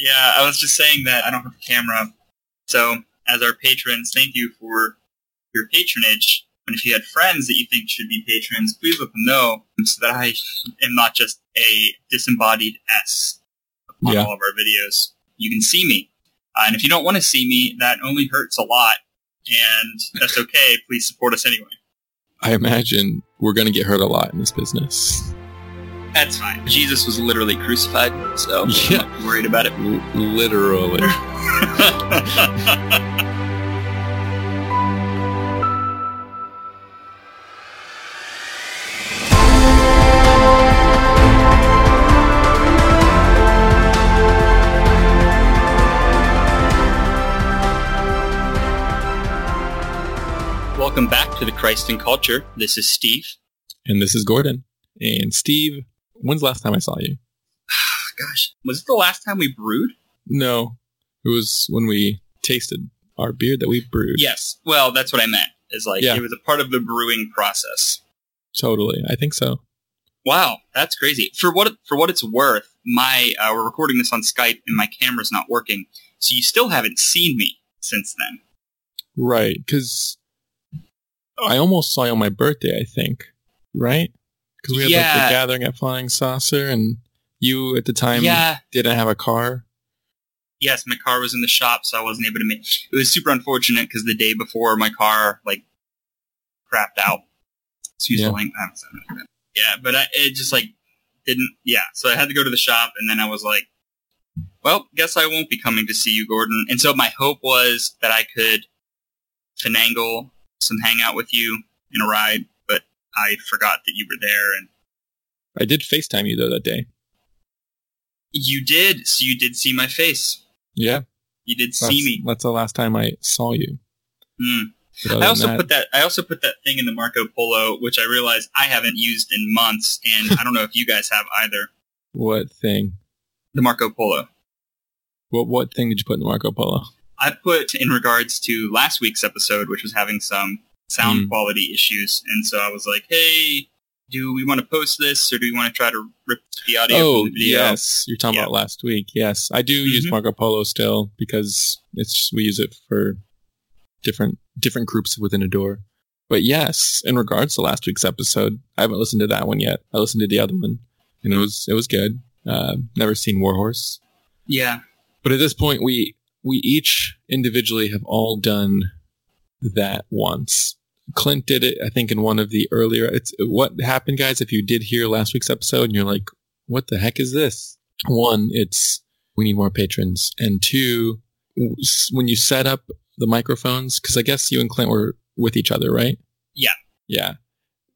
Yeah, I was just saying that I don't have a camera. So, as our patrons, thank you for your patronage. And if you had friends that you think should be patrons, please let them know so that I am not just a disembodied S on Yeah. all of our videos. You can see me. Uh, and if you don't want to see me, that only hurts a lot. And that's okay. Please support us anyway. I imagine we're going to get hurt a lot in this business. That's fine. Jesus was literally crucified, so Yeah. I'm worried about it. L- literally. Welcome back to the Christ in Culture. This is Steve. And this is Gordon. And Steve, when's the last time I saw you? Gosh, was it the last time we brewed? No. It was when we tasted our beer that we brewed. Yes. Well, that's what I meant. Is like Yeah. it was a part of the brewing process. Totally. I think so. Wow, that's crazy. For what for what it's worth, my uh, we're recording this on Skype and my camera's not working, so you still haven't seen me since then. Right. Because I almost saw you on my birthday, I think. Right? Because we had like the gathering at Flying Saucer and you at the time yeah. didn't have a car. Yes, my car was in the shop, so I wasn't able to make. It was super unfortunate because the day before my car like crapped out. Excuse Yeah. the language. I'm sorry. Yeah, but I, it just like didn't. Yeah, so I had to go to the shop, and then I was like, "Well, guess I won't be coming to see you, Gordon." And so my hope was that I could finagle some hangout with you in a ride, but I forgot that you were there, and I did FaceTime you though that day. you did. So you did see my face. Yeah. You did That's, see me. that's the last time I saw you. Hmm. Other I also than put that. I also put that thing in the Marco Polo, which I realized I haven't used in months, and I don't know if you guys have either. what thing? The Marco Polo. What what thing did you put in the Marco Polo? I put in regards to last week's episode, which was having some sound Mm. quality issues, and so I was like, "Hey, do we want to post this, or do we want to try to rip the audio Oh from the video?" yes, you're talking Yeah. about last week. Yes, I do use Mhm. Marco Polo still because it's we use it for different different groups within Adore. But yes, in regards to last week's episode, I haven't listened to that one yet. I listened to the other one, and it was it was good. Uh, never seen Warhorse, Yeah, but at this point, we we each individually have all done that once. Clint did it, I think, in one of the earlier. It's what happened, guys. If you did hear last week's episode and you're like, "What the heck is this?" One, it's we need more patrons, and two, when you set up the microphones, because I guess you and Clint were with each other, right? Yeah. yeah.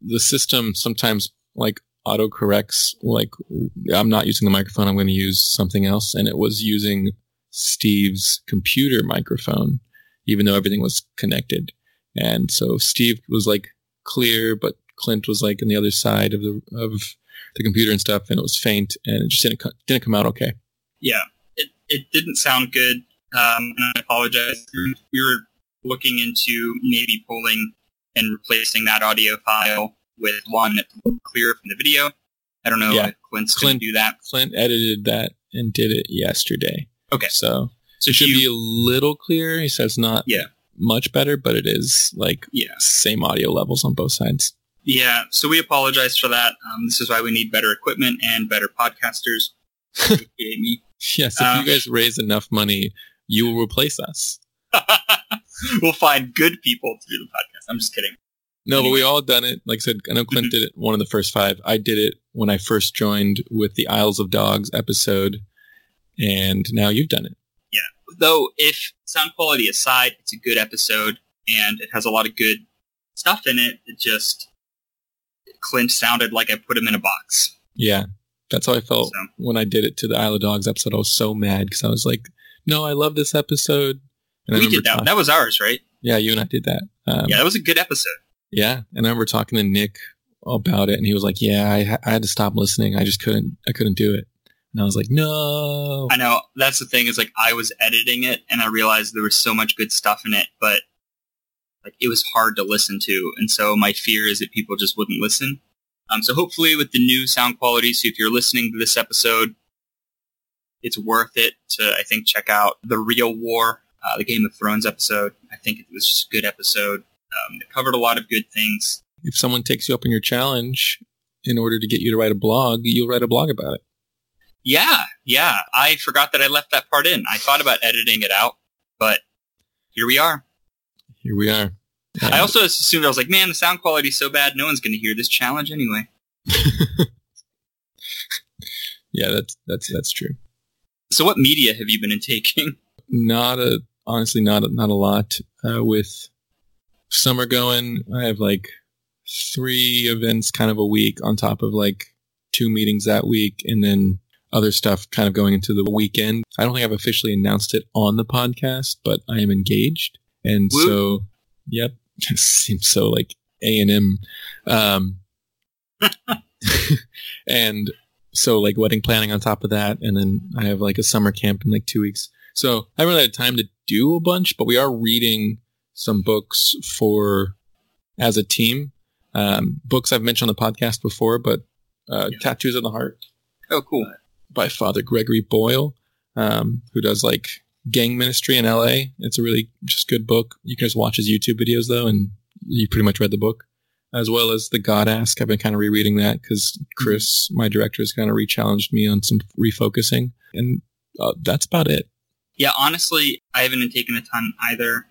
The system sometimes like auto corrects. Like, I'm not using the microphone. I'm going to use something else, and it was using Steve's computer microphone, even though everything was connected. And so Steve was like clear, but Clint was like on the other side of the of the computer and stuff, and it was faint, and it just didn't didn't come out okay. yeah. It it didn't sound good, um, and I apologize. We were looking into maybe pulling and replacing that audio file with one that's clear from the video. I don't know Yeah. if Clint's Clint- going to do that. Clint edited that and did it yesterday. Okay. So So it should you- be a little clear. He says not Yeah. Much better, but it is like Yeah. same audio levels on both sides. Yeah, so we apologize for that. Um, this is why we need better equipment and better podcasters. Yes, if Um, you guys raise enough money, you will replace us. we'll find good people to do the podcast. I'm just kidding. No, but we all done it. Like I said, I know Clint Mhm. did it one of the first five. I did it when I first joined with the Isles of Dogs episode, and now you've done it. Though, if sound quality aside, it's a good episode and it has a lot of good stuff in it. It just Clint sounded like I put him in a box. Yeah, that's how I felt So when I did it to the Isle of Dogs episode. I was so mad because I was like, "No, I love this episode." And we did that. talk- That was ours, right? yeah, you and I did that. Um, Yeah, that was a good episode. Yeah, and I remember talking to Nick about it, and he was like, "Yeah, I, I had to stop listening. I just couldn't. I couldn't do it." And I was like, "No." I know that's the thing is like I was editing it and I realized there was so much good stuff in it, but like it was hard to listen to, and so my fear is that people just wouldn't listen. Um, so hopefully with the new sound quality, so if you're listening to this episode, it's worth it to, I think, check out The Real War, uh, the Game of Thrones episode. I think it was just a good episode. Um, it covered a lot of good things. If someone takes you up on your challenge in order to get you to write a blog, you'll write a blog about it. Yeah, yeah. I forgot that I left that part in. I thought about editing it out, but here we are. Here we are. I also assumed I was like, man, the sound quality is so bad, no one's going to hear this challenge anyway. yeah, that's that's that's true. So, what media have you been taking? Not a honestly, not a, not a lot. Uh, with summer going, I have like three events kind of a week on top of like two meetings that week, and then other stuff kind of going into the weekend. I don't think I've officially announced it on the podcast, but I am engaged, and Woo. so yep, seems so like A and M. Um, and so like wedding planning on top of that, and then I have like a summer camp in like two weeks. So I haven't really had time to do a bunch, but we are reading some books for as a team. Um, books I've mentioned on the podcast before, but uh, Yeah. Tattoos on the Heart Oh, cool. By Father Gregory Boyle, um, who does like gang ministry in LA. It's a really just good book. You can just watch his YouTube videos though, and you pretty much read the book. As well as the God Ask. I've been kind of rereading that because Chris, my director, has kind of re-challenged me on some refocusing, and uh, that's about it. Yeah, honestly, I haven't taken a ton either.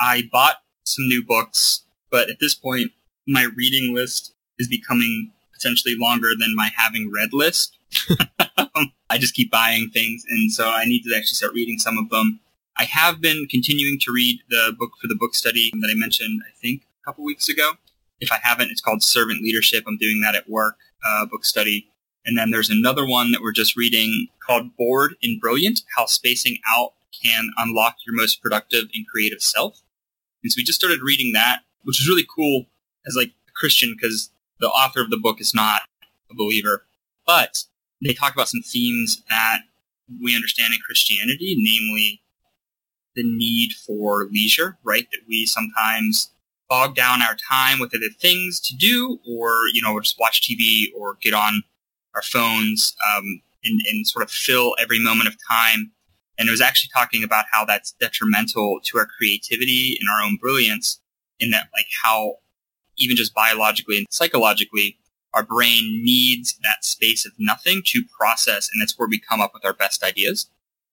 I bought some new books, but at this point, my reading list is becoming potentially longer than my having read list. I just keep buying things, and so I need to actually start reading some of them. I have been continuing to read the book for the book study that I mentioned, I think, a couple weeks ago. If I haven't, it's called Servant Leadership. I'm doing that at work, uh, book study. And then there's another one that we're just reading called Bored and Brilliant, How Spacing Out Can Unlock Your Most Productive and Creative Self. And so we just started reading that, which is really cool as like a Christian because the author of the book is not a believer. But they talk about some themes that we understand in Christianity, namely the need for leisure, right? That we sometimes bog down our time with other things to do, or, you know, just watch TV or get on our phones um, and, and sort of fill every moment of time. And it was actually talking about how that's detrimental to our creativity and our own brilliance, in that, like, how even just biologically and psychologically, our brain needs that space of nothing to process, and that's where we come up with our best ideas.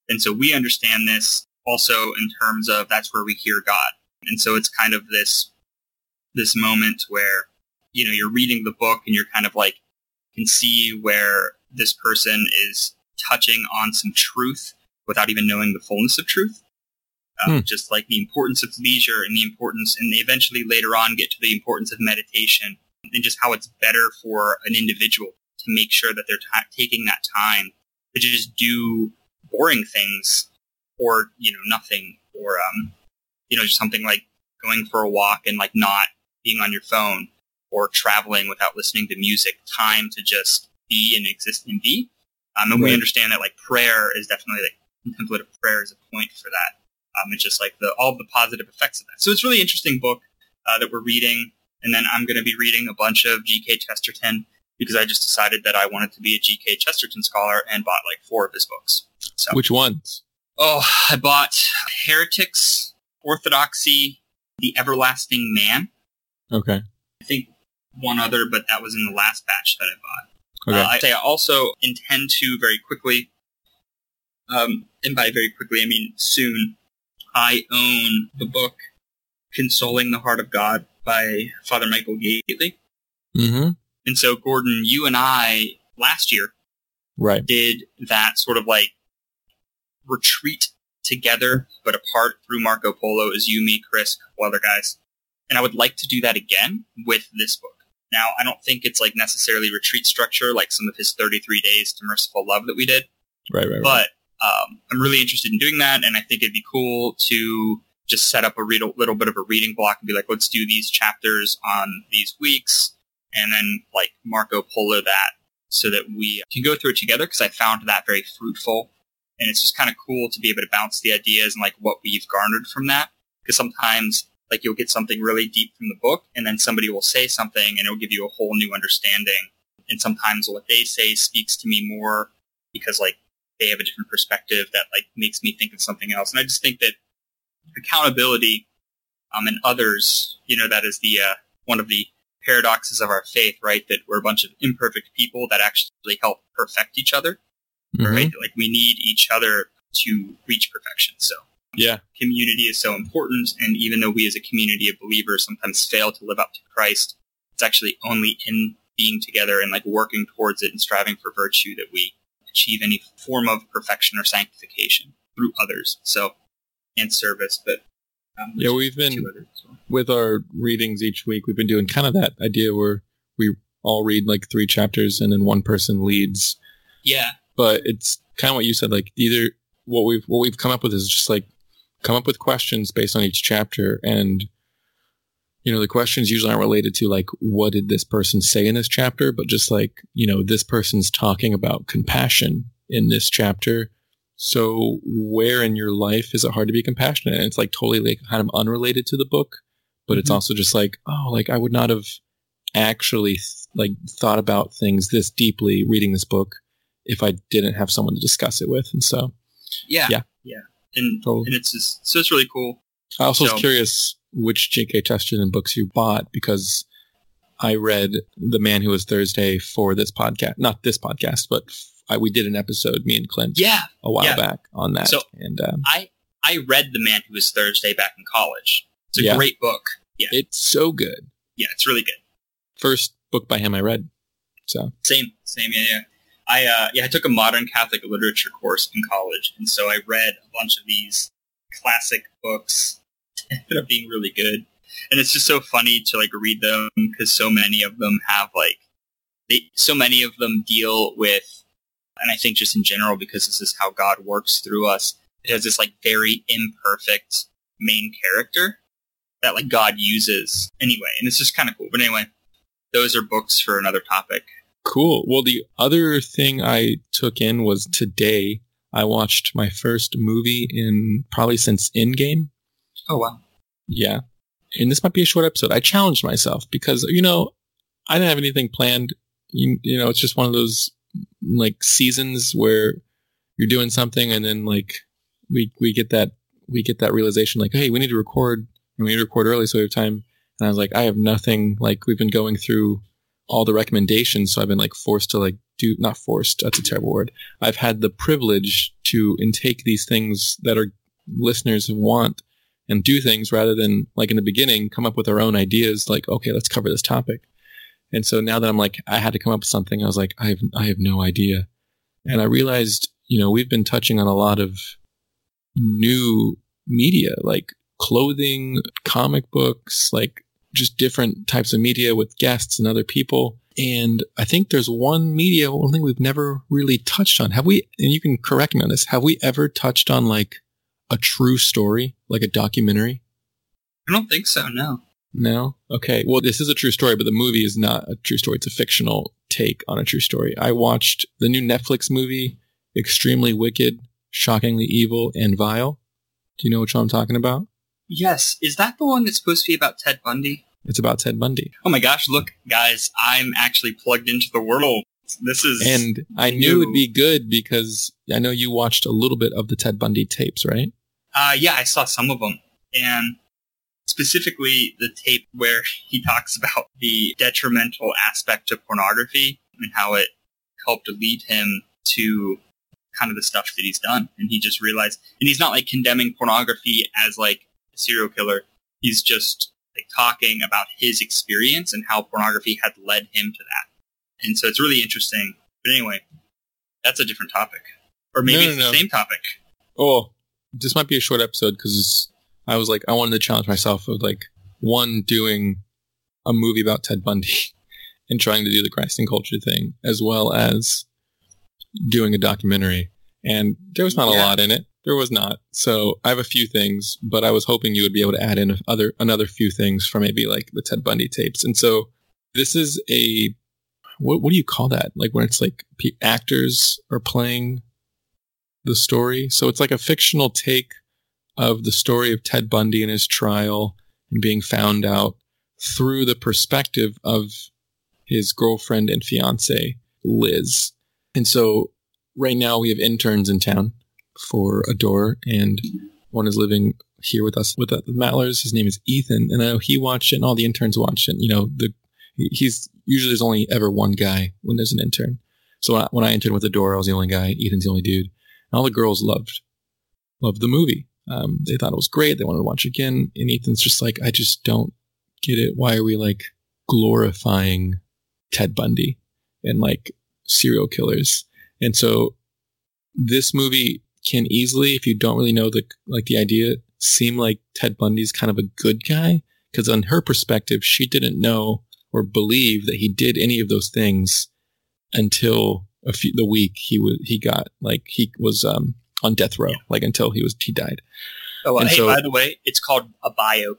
And so we understand this also in terms of that's where we hear God. And so it's kind of this this moment where you know you're reading the book and you're kind of like can see where this person is touching on some truth without even knowing the fullness of truth. Um, Hmm. Just like the importance of leisure and the importance, and they eventually later on get to the importance of meditation and just how it's better for an individual to make sure that they're ta taking that time to just do boring things or, you know, nothing or, um, you know, just something like going for a walk and like not being on your phone or traveling without listening to music, time to just be and exist and be. Um, and we understand that like prayer is definitely like contemplative prayer is a point for that. Um, it's just like the all the positive effects of that. So it's a really interesting book uh, that we're reading, and then I'm going to be reading a bunch of G.K. Chesterton because I just decided that I wanted to be a G.K. Chesterton scholar and bought like four of his books. So Which ones? oh, I bought Heretics, Orthodoxy, The Everlasting Man. Okay. I think one other, but that was in the last batch that I bought. Okay. Uh, I say I also intend to very quickly, um, and by very quickly I mean soon, I own the book Consoling the Heart of God by Father Michael Gaitley. mm-hmm. And so, Gordon, you and I last year Right. did that sort of like retreat together but apart through Marco Polo as you, me, Chris, a couple other guys. And I would like to do that again with this book. Now, I don't think it's like necessarily retreat structure like some of his 33 days to merciful love that we did, Right. Right. Right. but um, I'm really interested in doing that, and I think it'd be cool to just set up a read- little bit of a reading block and be like, let's do these chapters on these weeks, and then like Marco Polo that so that we can go through it together because I found that very fruitful, and it's just kind of cool to be able to bounce the ideas and like what we've garnered from that. Because sometimes like you'll get something really deep from the book and then somebody will say something and it'll give you a whole new understanding. And sometimes what they say speaks to me more because like they have a different perspective that like makes me think of something else. And I just think that accountability um, and others, you know, that is the uh, one of the paradoxes of our faith, right? That we're a bunch of imperfect people that actually help perfect each other, Mhm. right? Like we need each other to reach perfection. So Yeah. community is so important. And even though we as a community of believers sometimes fail to live up to Christ, it's actually only in being together and like working towards it and striving for virtue that we achieve any form of perfection or sanctification through others. So, and service, but um, Yeah, we've been others well. with our readings each week. We've been doing kind of that idea where we all read like three chapters and then one person leads. Yeah, But it's kind of what you said. Like either what we've what we've come up with is just like come up with questions based on each chapter and you know the questions usually aren't related to like what did this person say in this chapter but just like you know this person's talking about compassion in this chapter so where in your life is it hard to be compassionate and it's like totally like kind of unrelated to the book but it's Mhm. also just like oh like i would not have actually th- like thought about things this deeply reading this book if i didn't have someone to discuss it with and so yeah, Yeah. yeah. And Totally. and it's just so it's really cool. I also So- was curious which G.K. Chesterton books you bought because I read The Man Who Was Thursday for this podcast. Not this podcast, but I, we did an episode, me and Clint, Yeah, a while yeah. back on that. So- and um, I I read The Man Who Was Thursday back in college. It's a Yeah. great book. Yeah, it's so good. yeah, it's really good. First book by him I read. So Same, same, yeah, yeah. I uh, yeah, I took a modern Catholic literature course in college, and so I read a bunch of these classic books. Ended up being really good, and it's just so funny to like read them because so many of them have like they so many of them deal with, and I think just in general because this is how God works through us. It has this like very imperfect main character that like God uses anyway, and it's just kind of cool. But anyway, those are books for another topic. cool. Well, the other thing I took in was today I watched my first movie in probably since Endgame. Oh wow. Yeah. And this might be a short episode. I challenged myself because, you know, I didn't have anything planned. You, you know, it's just one of those like seasons where you're doing something and then like we, we get that, we get that realization like, Hey, we need to record and we need to record early so we have time. And I was like, I have nothing, like we've been going through all the recommendations. So I've been like forced to like do, not forced. That's a terrible word. I've had the privilege to intake these things that our listeners want and do things rather than like in the beginning come up with our own ideas like okay let's cover this topic and so now that i'm like i had to come up with something i was like i have i have no idea and i realized you know we've been touching on a lot of new media like clothing comic books like just different types of media with guests and other people and i think there's one media one thing we've never really touched on have we and you can correct me on this have we ever touched on like a true story, like a documentary? I don't think so. No. No? Okay. Well, this is a true story, but the movie is not a true story. It's a fictional take on a true story. I watched the new Netflix movie, Extremely Wicked, Shockingly Evil, and Vile. Do you know which one I'm talking about? Yes. Is that the one that's supposed to be about Ted Bundy? It's about Ted Bundy. Oh my gosh! Look, guys, I'm actually plugged into the world. This is And I knew it'd be good because I know you watched a little bit of the Ted Bundy tapes, right? Uh, yeah, I saw some of them, and specifically the tape where he talks about the detrimental aspect of pornography and how it helped lead him to kind of the stuff that he's done. And he just realized, and he's not like condemning pornography as like a serial killer. He's just like talking about his experience and how pornography had led him to that. And so it's really interesting. But anyway, that's a different topic. Or maybe No, no, no. the same topic. Oh, this might be a short episode because I was like, I wanted to challenge myself of like one doing a movie about Ted Bundy and trying to do the Christ and culture thing, as well as doing a documentary. And there was not a lot in it. There was not. So I have a few things, but I was hoping you would be able to add in other another few things from maybe like the Ted Bundy tapes. And so this is a what what do you call that? Like when it's like pe- actors are playing the story. So it's like a fictional take of the story of Ted Bundy and his trial and being found out through the perspective of his girlfriend and fiance, Liz. And so right now we have interns in town for Adore, and one is living here with us with uh, the Matlers. His name is Ethan, and I know he watched it, and all the interns watched it. You know, the he's usually there's only ever one guy when there's an intern. So when I, when I interned with Adore, I was the only guy. Ethan's the only dude. And all the girls loved loved the movie. Um, they thought it was great. They wanted to watch again. And Ethan's just like, I just don't get it. Why are we like glorifying Ted Bundy and like serial killers? And so this movie can easily, if you don't really know the like the idea, seem like Ted Bundy's kind of a good guy because on her perspective, she didn't know or believe that he did any of those things until a few the week he was he got like he was um on death row, yeah. like until he was he died. Oh, well, hey, so, by the way, it's called a biopic.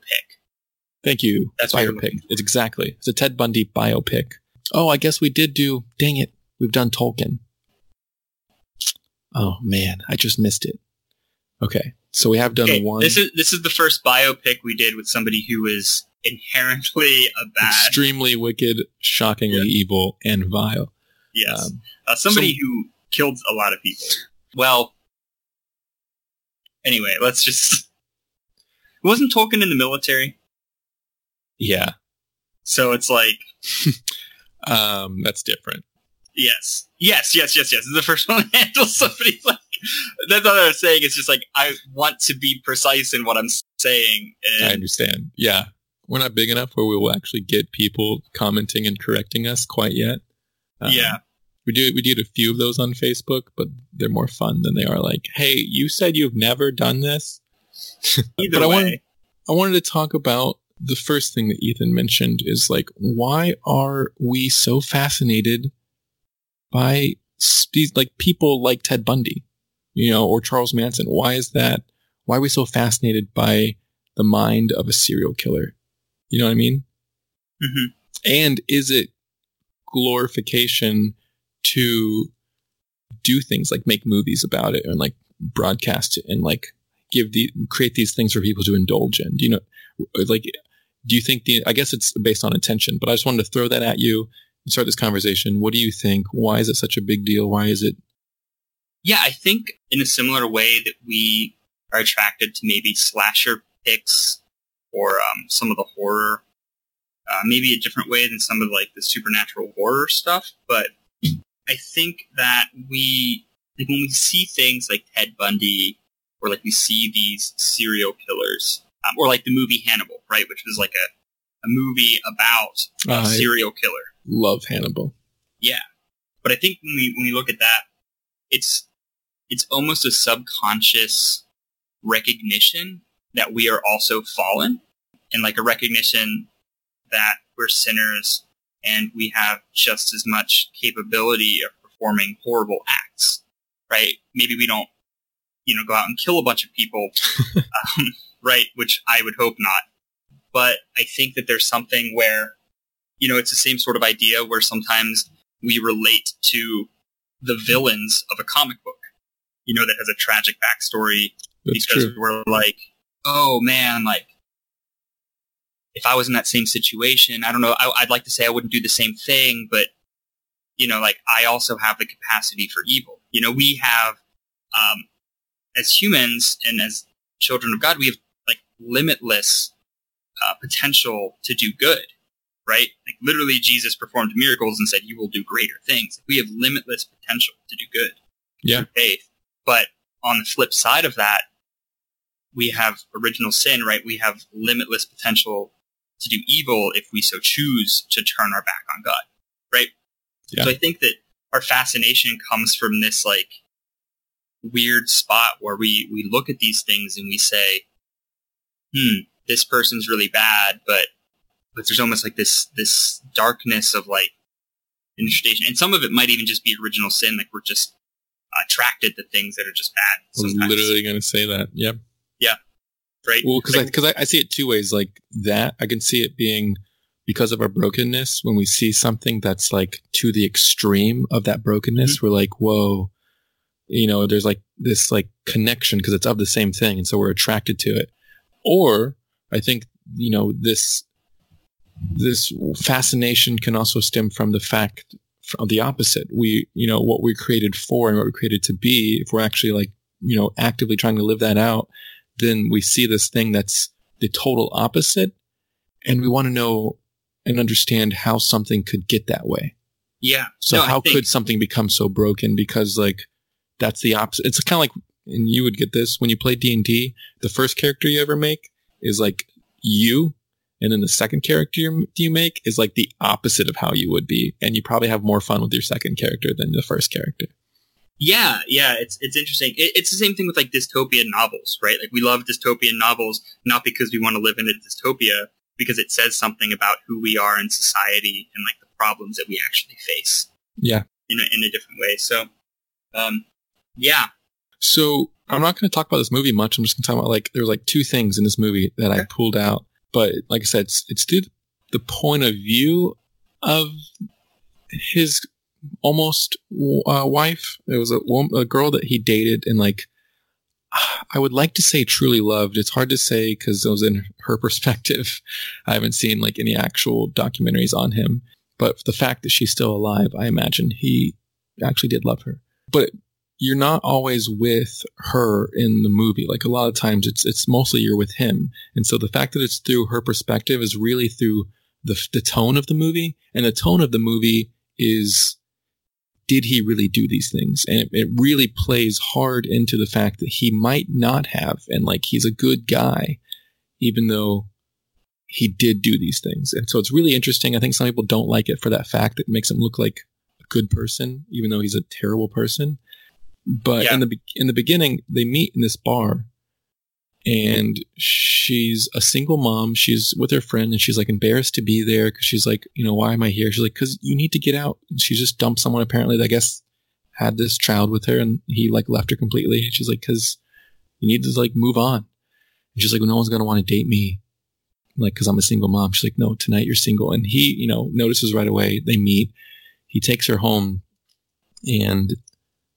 Thank you. That's biopic. It's exactly. It's a Ted Bundy biopic. Oh, I guess we did do. Dang it, we've done Tolkien. Oh man, I just missed it. Okay, so we have done okay, one. This is this is the first biopic we did with somebody who is inherently a bad, extremely wicked, shockingly yeah. evil, and vile. Yes, um, uh, somebody so, who killed a lot of people. Well, Anyway, let's just. Wasn't Tolkien in the military? Yeah. So it's like. um, that's different. Yes. Yes, yes, yes, yes. The first one handles somebody like. That's what I was saying. It's just like, I want to be precise in what I'm saying. I understand. Yeah. We're not big enough where we will actually get people commenting and correcting us quite yet. Um, yeah. We do we did a few of those on Facebook, but they're more fun than they are like, hey, you said you've never done this. Either but way. I wanted, I wanted to talk about the first thing that Ethan mentioned is like, why are we so fascinated by these like people like Ted Bundy, you know, or Charles Manson? Why is that? Why are we so fascinated by the mind of a serial killer? You know what I mean? Mm-hmm. And is it glorification to do things like make movies about it and like broadcast it and like give the create these things for people to indulge in. Do you know, like, do you think the? I guess it's based on intention, but I just wanted to throw that at you and start this conversation. What do you think? Why is it such a big deal? Why is it? Yeah, I think in a similar way that we are attracted to maybe slasher picks or um, some of the horror, uh, maybe a different way than some of like the supernatural horror stuff, but I think that we, like when we see things like Ted Bundy, or like we see these serial killers, um, or like the movie Hannibal, right, which was like a, a movie about a serial killer. Love Hannibal. Yeah, but I think when we when we look at that, it's it's almost a subconscious recognition that we are also fallen, and like a recognition that we're sinners and we have just as much capability of performing horrible acts, right? Maybe we don't, you know, go out and kill a bunch of people, um, right? Which I would hope not. But I think that there's something where, you know, it's the same sort of idea where sometimes we relate to the villains of a comic book, you know, that has a tragic backstory That's because true. we're like, oh man, like if I was in that same situation, I don't know. I, would like to say I wouldn't do the same thing, but you know, like I also have the capacity for evil. You know, we have, um, as humans and as children of God, we have like limitless uh, potential to do good, right? Like literally, Jesus performed miracles and said, "You will do greater things." We have limitless potential to do good. Yeah, faith. But on the flip side of that, we have original sin, right? We have limitless potential to do evil if we so choose to turn our back on God, right? Yeah. So I think that our fascination comes from this like weird spot where we we look at these things and we say, "Hmm, this person's really bad," but but there's almost like this this darkness of like initiation, and some of it might even just be original sin. Like we're just attracted to things that are just bad. Sometimes. I was literally going to say that. Yep. Yeah right? Well, because like, I I, I, see it two ways. Like that, I can see it being because of our brokenness. When we see something that's like to the extreme of that brokenness, mm-hmm. we're like, whoa, you know, there's like this like connection because it's of the same thing, and so we're attracted to it. Or I think you know this this fascination can also stem from the fact of the opposite. We, you know, what we're created for and what we're created to be, if we're actually like, you know, actively trying to live that out, then we see this thing that's the total opposite. And we want to know and understand how something could get that way. Yeah. So No, how think- could something become so broken? Because like that's the opposite. It's kind of like, and you would get this when you play D and D. The first character you ever make is like you, and then the second character you you make is like the opposite of how you would be, and you probably have more fun with your second character than the first character. Yeah, yeah, it's it's interesting. It, it's the same thing with like dystopian novels, right? Like we love dystopian novels not because we want to live in a dystopia, because it says something about who we are in society and like the problems that we actually face Yeah. in a, in a different way. So, um, yeah, So I'm not going to talk about this movie much. I'm just going to talk about like there's like two things in this movie that I pulled out. But like I said, it's, it's the point of view of his almost uh, wife. It was a, a girl that he dated and like I would like to say truly loved. It's hard to say because it was in her perspective. I haven't seen like any actual documentaries on him, but the fact that she's still alive, I imagine he actually did love her. But you're not always with her in the movie. Like a lot of times it's, it's mostly you're with him. And so the fact that it's through her perspective is really through the, the tone of the movie. And the tone of the movie is, did he really do these things? And it, it really plays hard into the fact that he might not have. And like, he's a good guy, even though he did do these things. And so it's really interesting. I think some people don't like it for that fact. It makes him look like a good person, even though he's a terrible person. But Yeah. in the in the beginning, they meet in this bar, and she's a single mom. She's with her friend, and she's like embarrassed to be there because she's like, you know, why am I here? She's like, because you need to get out. She just dumped someone apparently that I guess had this child with her, and he like left her completely. And she's like, because you need to like move on. And she's like, well, no one's gonna want to date me, like because I'm a single mom. She's like, no, tonight you're single, and he, you know, notices right away. They meet. He takes her home, and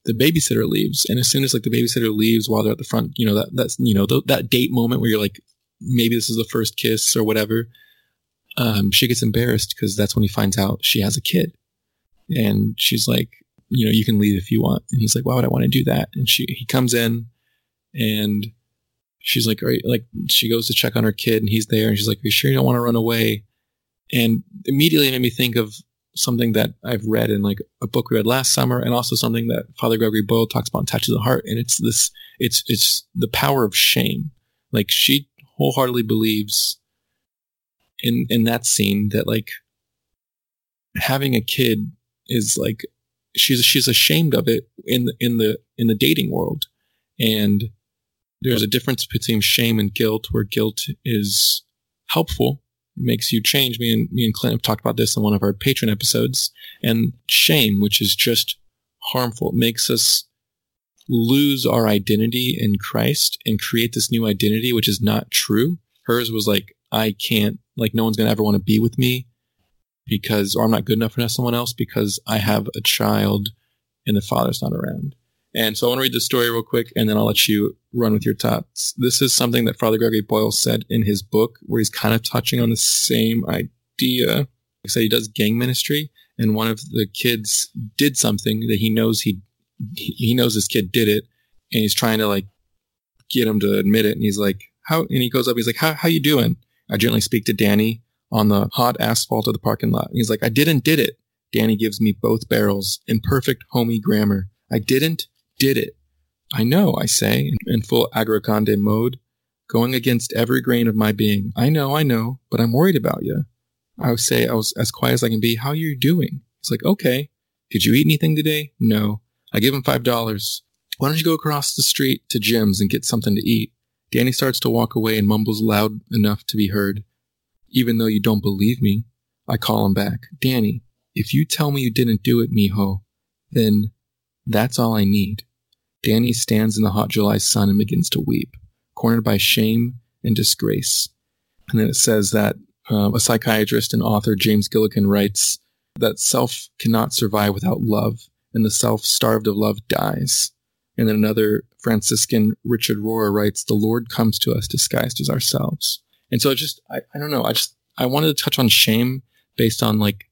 the babysitter leaves. And as soon as like the babysitter leaves while they're at the front, you know, that that's, you know, th- that date moment where you're like, maybe this is the first kiss or whatever. Um, she gets embarrassed because that's when he finds out she has a kid. And she's like, you know, you can leave if you want. And he's like, why would I want to do that? And she, he comes in and she's like, right, like she goes to check on her kid and he's there and she's like, are you sure you don't want to run away? And immediately made me think of something that I've read in like a book we read last summer and also something that Father Gregory Boyle talks about in Tattoos on the Heart. And it's this, it's, it's the power of shame. Like she wholeheartedly believes in, in that scene that like having a kid is like, she's, she's ashamed of it in in the, in the dating world. And there's a difference between shame and guilt where guilt is helpful makes you change. Me and me and Clint have talked about this in one of our patron episodes. And shame, which is just harmful, makes us lose our identity in Christ and create this new identity, which is not true. Hers was like, I can't, like, no one's gonna ever want to be with me because, or I'm not good enough for someone else because I have a child and the father's not around. And so I want to read the story real quick and then I'll let you run with your thoughts. This is something that Father Gregory Boyle said in his book where he's kind of touching on the same idea. I said, he does gang ministry and one of the kids did something that he knows he, he knows this kid did it and he's trying to like get him to admit it. And he's like, how, and he goes up, he's like, how, how you doing? I gently speak to Danny on the hot asphalt of the parking lot. And he's like, I didn't did it. Danny gives me both barrels in perfect homey grammar. I didn't did it. I know, I say, in, full Agraconde mode, going against every grain of my being. I know, I know, but I'm worried about you. I say I was as quiet as I can be. How are you doing? He's like, okay. Did you eat anything today? No. I give him five dollars. Why don't you go across the street to Jim's and get something to eat? Danny starts to walk away and mumbles loud enough to be heard. Even though you don't believe me, I call him back. Danny, if you tell me you didn't do it, mijo, then that's all I need. Danny stands in the hot July sun and begins to weep, cornered by shame and disgrace. And then it says that um, a psychiatrist and author, James Gilligan, writes that self cannot survive without love, and the self starved of love dies. And then another Franciscan, Richard Rohr, writes, The Lord comes to us disguised as ourselves. And so just, I, I don't know, I just, I wanted to touch on shame based on like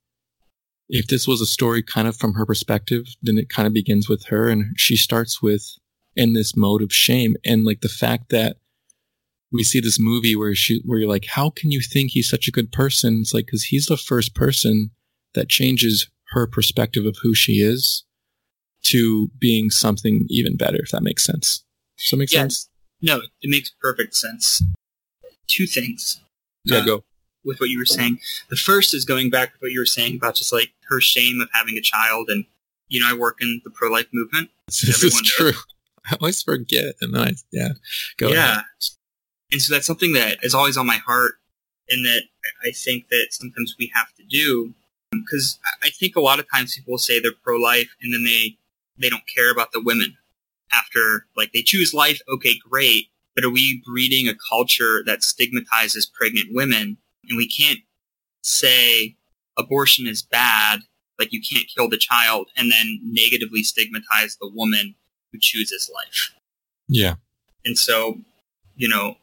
if this was a story kind of from her perspective, then it kind of begins with her and she starts with in this mode of shame. And like the fact that we see this movie where she, where you're like, how can you think he's such a good person? It's like, cause he's the first person that changes her perspective of who she is to being something even better, if that makes sense. Does that make Yeah. sense? No, it makes perfect sense. Two things Yeah, Uh, go. With what you were saying. The first is going back to what you were saying about just like her shame of having a child. And, you know, I work in the pro-life movement. This is knows. true. I always forget. And then I, yeah, go yeah. ahead. And so that's something that is always on my heart and that I- think that sometimes we have to do. Because I think a lot of times people say they're pro-life and then they, they don't care about the women after, like, they choose life, okay, great. But are we breeding a culture that stigmatizes pregnant women? And we can't say abortion is bad, like you can't kill the child, and then negatively stigmatize the woman who chooses life. Yeah. And so, you know,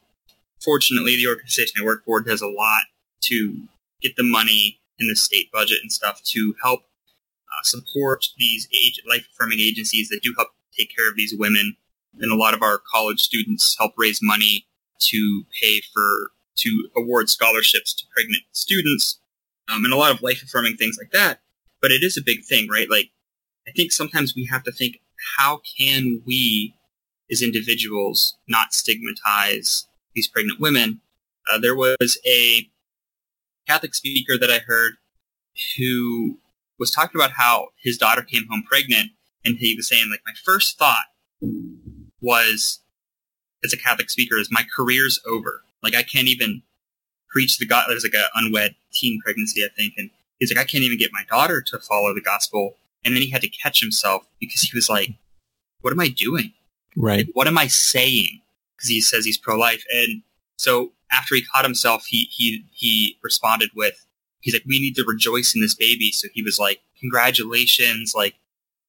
fortunately, the organization I work for does a lot to get the money in the state budget and stuff to help uh, support these age- life-affirming agencies that do help take care of these women. And a lot of our college students help raise money to pay for to award scholarships to pregnant students, um, and a lot of life-affirming things like that. But it is a big thing, right? Like, I think sometimes we have to think, how can we as individuals not stigmatize these pregnant women. Uh, there was a Catholic speaker that I heard who was talking about how his daughter came home pregnant, and he was saying, like, my first thought was, as a Catholic speaker, is my career's over. Like, I can't even preach the God. There's like an unwed teen pregnancy, I think, and he's like, I can't even get my daughter to follow the gospel. And then he had to catch himself because he was like, what am I doing? Right. what am I saying? Because he says he's pro-life, and so after he caught himself, he he he responded with, he's like, we need to rejoice in this baby. So he was like, congratulations, like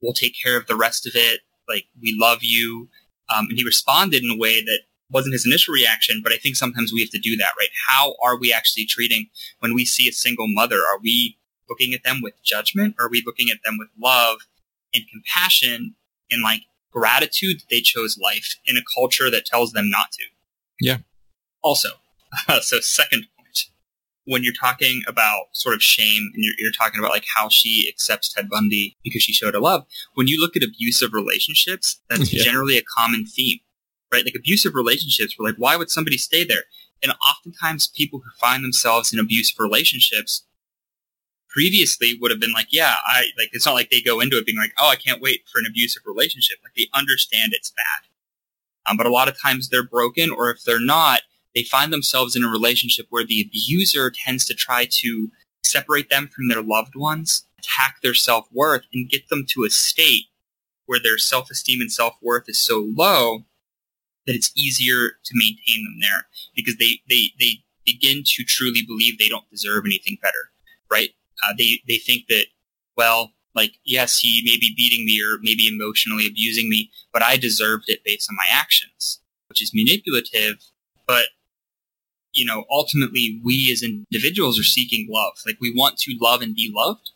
we'll take care of the rest of it, like we love you, um, and he responded in a way that wasn't his initial reaction, but I think sometimes we have to do that, right? How are we actually treating when we see a single mother? Are we looking at them with judgment? Or are we looking at them with love and compassion and like gratitude that they chose life in a culture that tells them not to. Yeah. Also, so second point, when you're talking about sort of shame and you're, you're talking about like how she accepts Ted Bundy because she showed her love, when you look at abusive relationships, that's Yeah. generally a common theme, right? Like abusive relationships, we're like, why would somebody stay there? And oftentimes people who find themselves in abusive relationships previously would have been like, yeah, I like it's not like they go into it being like, oh, I can't wait for an abusive relationship. Like they understand it's bad. Um, but a lot of times they're broken, or if they're not, they find themselves in a relationship where the abuser tends to try to separate them from their loved ones, attack their self-worth, and get them to a state where their self-esteem and self-worth is so low that it's easier to maintain them there because they, they, they begin to truly believe they don't deserve anything better, right? Uh, they, they think that, well, like, yes, he may be beating me or maybe emotionally abusing me, but I deserved it based on my actions, which is manipulative. But, you know, ultimately we as individuals are seeking love. Like we want to love and be loved.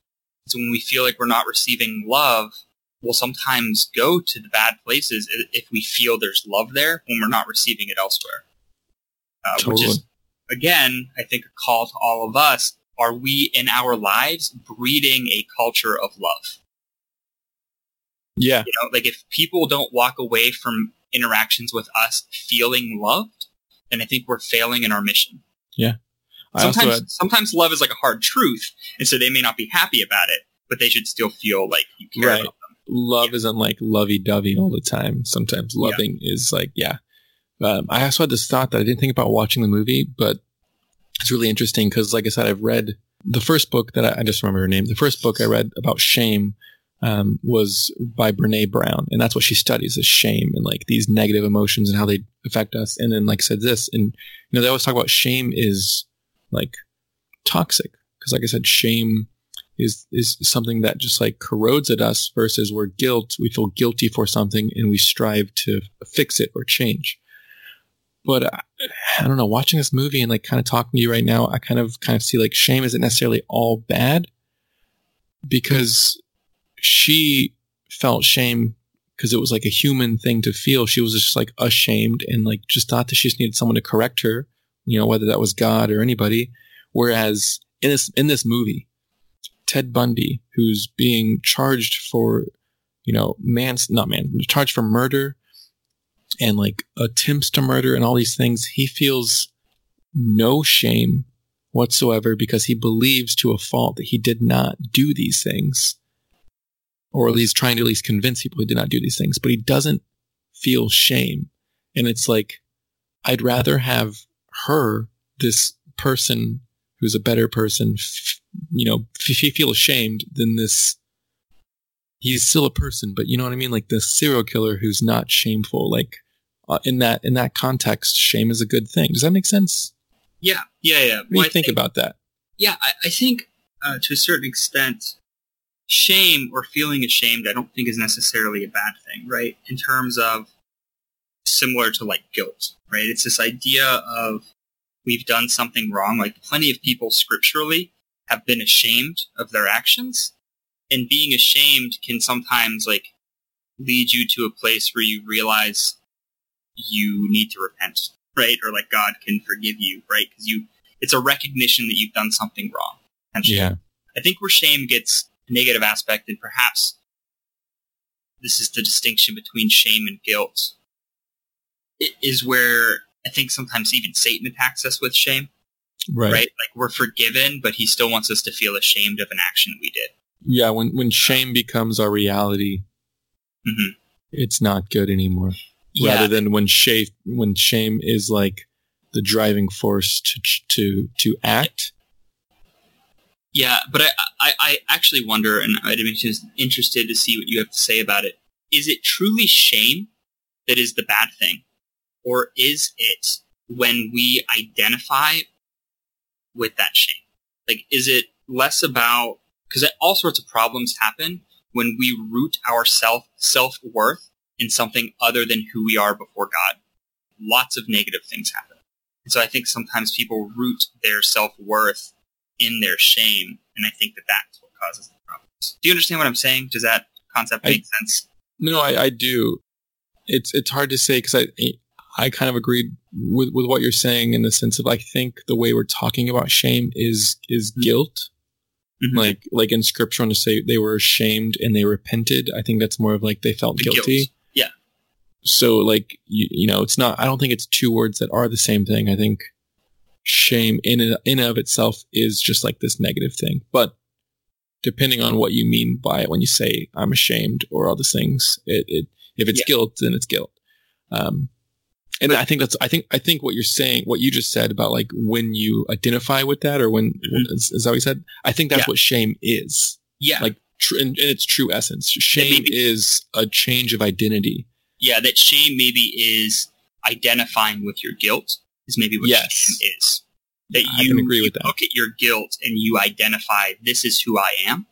So when we feel like we're not receiving love, we'll sometimes go to the bad places if we feel there's love there when we're not receiving it elsewhere. Uh, Which is, again, I think a call to all of us. Are we in our lives breeding a culture of love? Yeah. You know, like if people don't walk away from interactions with us feeling loved, then I think we're failing in our mission. I Sometimes, had, sometimes love is like a hard truth, and so they may not be happy about it, but they should still feel like you care Right. about. Love isn't like lovey dovey all the time. Sometimes Yeah. loving is like, yeah. Um, I also had this thought that I didn't think about watching the movie, but it's really interesting because, like I said, I've read the first book that I, I just remember her name. The first book I read about shame um, was by Brene Brown, and that's what she studies is shame and like these negative emotions and how they affect us. And then, like I said, this, and you know, they always talk about shame is like toxic because, like I said, shame is is something that just like corrodes at us versus we're guilt we feel guilty for something and we strive to fix it or change but I, I don't know watching this movie and like kind of talking to you right now i kind of kind of see like shame isn't necessarily all bad because she felt shame because it was like a human thing to feel. She was just like ashamed and like just thought that she just needed someone to correct her, you know, whether that was God or anybody. Whereas in this in this movie, Ted Bundy, who's being charged for, you know, man's not man, charged for murder and like attempts to murder and all these things, he feels no shame whatsoever because he believes to a fault that he did not do these things. Or at least trying to at least convince people he did not do these things, but he doesn't feel shame. And it's like, I'd rather have her, this person who's a better person, you know, if f- feel ashamed than this. He's still a person, but you know what I mean? Like this serial killer who's not shameful. Like uh, in that in that context, shame is a good thing. Does that make sense? Yeah, yeah, yeah. What do you think, think, about that? Yeah, I, I think uh, to a certain extent, shame or feeling ashamed, I don't think is necessarily a bad thing, right? In terms of similar to like guilt, right? It's this idea of we've done something wrong. Like plenty of people scripturally have been ashamed of their actions, and being ashamed can sometimes like lead you to a place where you realize you need to repent, right? Or like God can forgive you, right? Because you, it's a recognition that you've done something wrong. Yeah. I think where shame gets a negative aspect, and perhaps this is the distinction between shame and guilt, is where I think sometimes even Satan attacks us with shame. Right. Right? Like we're forgiven, but he still wants us to feel ashamed of an action we did. Yeah, when when shame becomes our reality, mm-hmm. it's not good anymore yeah. rather than when shame when shame is like the driving force to to to act. Yeah, but I, I, I actually wonder, and I'd be interested to see what you have to say about it. Is it truly shame that is the bad thing, or is it when we identify with that shame? Like, is it less about because all sorts of problems happen when we root our self self worth in something other than who we are before God, lots of negative things happen. And so I think sometimes people root their self-worth in their shame, and I think that that's what causes the problems. Do you understand what I'm saying? Does that concept make I, sense? No, I, I, do. It's it's hard to say because I I kind of agreed with with what you're saying in the sense of I think the way we're talking about shame is is mm-hmm. guilt. Mm-hmm. Like like in scripture when to say they were ashamed and they repented, I think that's more of like they felt the guilty. Guilt so like you, you know it's not i don't think it's two words that are the same thing i think shame in and, in and of itself is just like this negative thing but depending on what you mean by it when you say i'm ashamed or all these things it, it if it's yeah. guilt then it's guilt um and i think that's i think i think what you're saying what you just said about like when you identify with that or when mm-hmm. is, is that what you said i think that's yeah. what shame is yeah like tr- in, in its true essence shame is a change of identity yeah, that shame maybe is identifying with your guilt is maybe what yes. shame is. That you, I can agree with that. look at your guilt and you identify this is who I am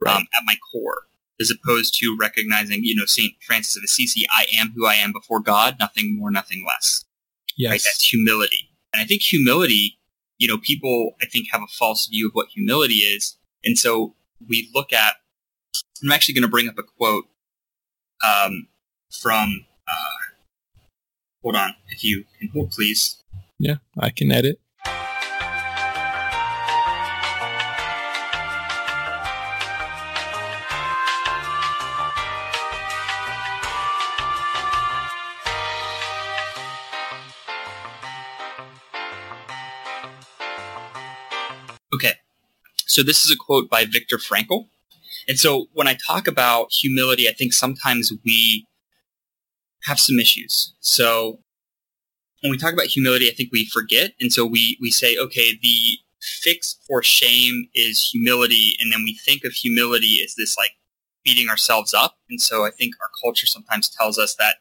right. um, at my core, as opposed to recognizing, you know, Saint Francis of Assisi, I am who I am before God, nothing more, nothing less. Yes, right? that's humility, and I think humility. You know, people I think have a false view of what humility is, and so we look at. I'm actually going to bring up a quote um, from, uh, hold on, if you can hold, please. Yeah, I can edit. So this is a quote by Viktor Frankl. And so when I talk about humility, I think sometimes we have some issues. So when we talk about humility, I think we forget. And so we, we say, okay, the fix for shame is humility. And then we think of humility as this like beating ourselves up. And so I think our culture sometimes tells us that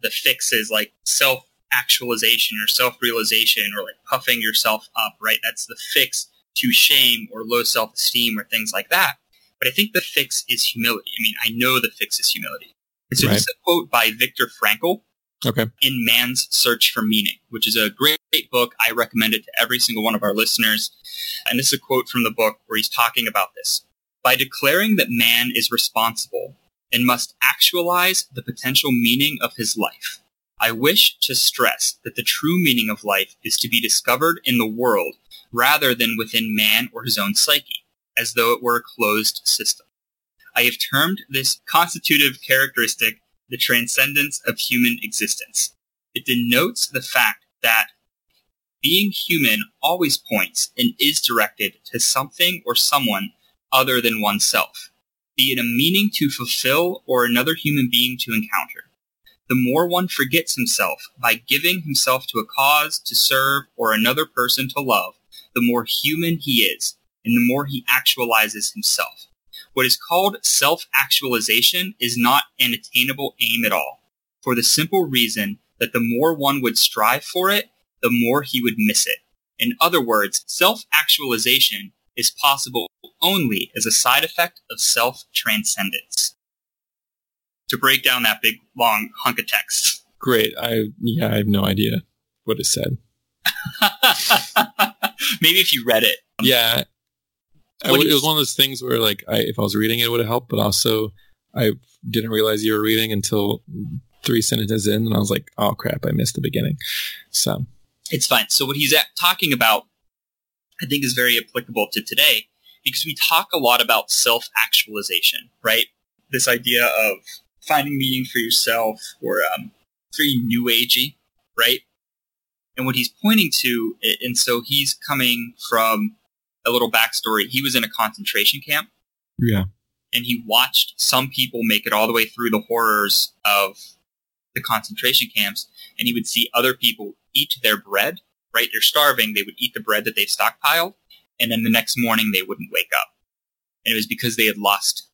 the fix is like self actualization or self realization or like puffing yourself up, right? That's the fix to shame or low self esteem or things like that. But I think the fix is humility. I mean, I know the fix is humility. And so right. this is a quote by Viktor Frankl. Okay. In Man's Search for Meaning, which is a great book. I recommend it to every single one of our listeners. And this is a quote from the book where he's talking about this. By declaring that man is responsible and must actualize the potential meaning of his life, I wish to stress that the true meaning of life is to be discovered in the world rather than within man or his own psyche, as though it were a closed system. I have termed this constitutive characteristic the transcendence of human existence. It denotes the fact that being human always points and is directed to something or someone other than oneself, be it a meaning to fulfill or another human being to encounter. The more one forgets himself by giving himself to a cause to serve or another person to love, the more human he is, and the more he actualizes himself. What is called self-actualization is not an attainable aim at all, for the simple reason that the more one would strive for it, the more he would miss it. In other words, self-actualization is possible only as a side effect of self-transcendence. To break down that big, long hunk of text. Great. I yeah, I have no idea what it said. Maybe if you read it. Yeah, it was one of those things where like I, if I was reading it, it would have helped, but also I didn't realize you were reading until three sentences in, and I was like, oh crap, I missed the beginning. So It's fine. So what he's at, talking about, I think, is very applicable to today because we talk a lot about self-actualization, right? This idea of finding meaning for yourself, or um, very new agey, right? And what he's pointing to, and so he's coming from a little backstory. He was in a concentration camp, yeah, and he watched some people make it all the way through the horrors of the concentration camps, and he would see other people eat their bread, right? They're starving. They would eat the bread that they've stockpiled, and then the next morning they wouldn't wake up. And it was because they had lost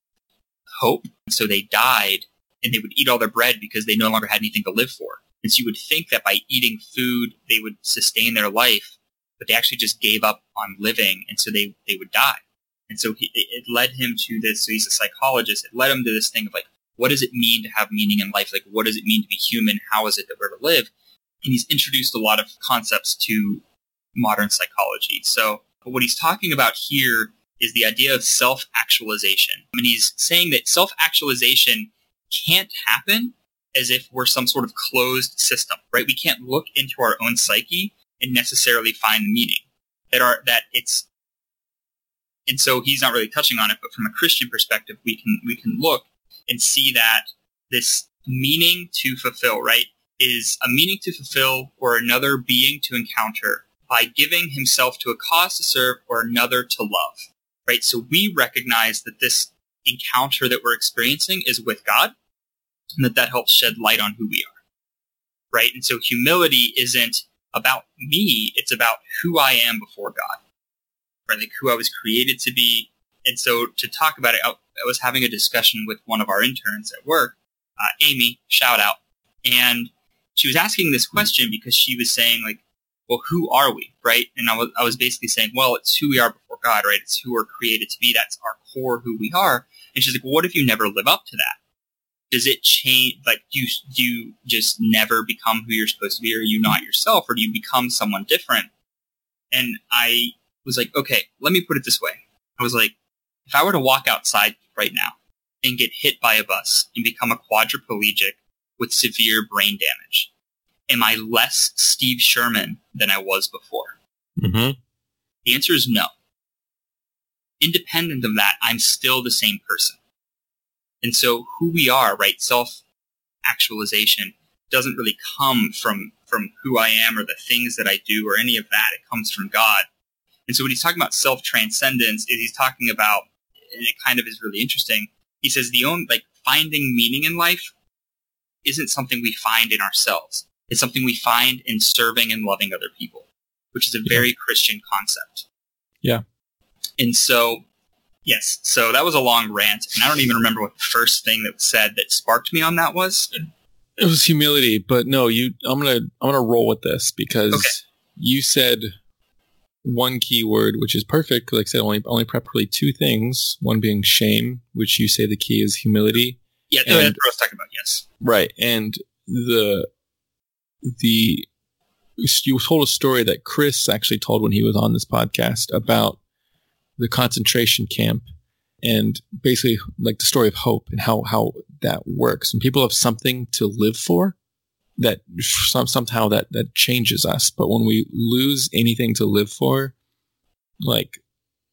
hope. So they died, and they would eat all their bread because they no longer had anything to live for. And so you would think that by eating food, they would sustain their life, but they actually just gave up on living, and so they, they would die. And so he, it led him to this. So he's a psychologist. It led him to this thing of like, what does it mean to have meaning in life? Like, what does it mean to be human? How is it that we're to live? And he's introduced a lot of concepts to modern psychology. So what he's talking about here is the idea of self-actualization. And he's saying that self-actualization can't happen as if we're some sort of closed system, right? We can't look into our own psyche and necessarily find the meaning. That are that it's and so he's not really touching on it, but from a Christian perspective, we can we can look and see that this meaning to fulfill, right, is a meaning to fulfill or another being to encounter by giving himself to a cause to serve or another to love, right? So we recognize that this encounter that we're experiencing is with God, and that that helps shed light on who we are, right? And so humility isn't about me; it's about who I am before God right? Like who I was created to be. And so to talk about it, I, was having a discussion with one of our interns at work, uh, Amy, shout out. And she was asking this question because she was saying like, well, who are we, right? And I was, I was basically saying, well, it's who we are before God, right? It's who we're created to be. That's our core who we are. And she's like, well, what if you never live up to that? Does it change? Like, do you, do you just never become who you're supposed to be? Or are you not yourself? Or do you become someone different? And I was like, okay, let me put it this way. I was like, if I were to walk outside right now and get hit by a bus and become a quadriplegic with severe brain damage, am I less Steve Sherman than I was before? mm-hmm. The answer is no. Independent of that, I'm still the same person. And so who we are, right, self-actualization doesn't really come from, from who I am or the things that I do or any of that. It comes from God. And so when he's talking about self-transcendence, is he's talking about, and it kind of is really interesting, he says the only, like, finding meaning in life isn't something we find in ourselves. It's something we find in serving and loving other people, which is a Yeah. very Christian concept. Yeah. And so, yes, so that was a long rant, and I don't even remember what the first thing that was said that sparked me on that was. It was humility, but no, you. I'm gonna I'm gonna roll with this because Okay. you said one key word, which is perfect. Like I said, only only properly two things. One being shame, which you say the key is humility, Yeah, And- that's what I was talking about, yes. right? And the the you told a story that Chris actually told when he was on this podcast about the concentration camp and basically like the story of hope and how how that works. And people have something to live for, that some, somehow that that changes us. But when we lose anything to live for, like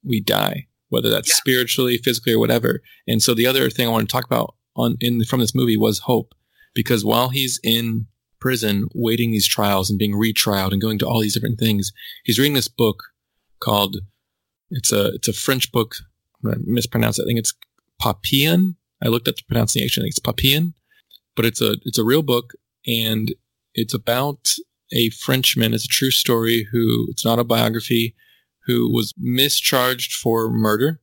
we die, whether that's yeah. spiritually, physically, or whatever. And so the other thing I want to talk about on in from this movie was hope, because while he's in prison waiting these trials and being retrialed and going to all these different things, he's reading this book called it's a it's a French book. I'm gonna mispronounce it. I think it's Papillon. I looked up the pronunciation. I think it's Papillon, but it's a it's a real book and it's about a Frenchman. It's a true story who it's an autobiography who was mischarged for murder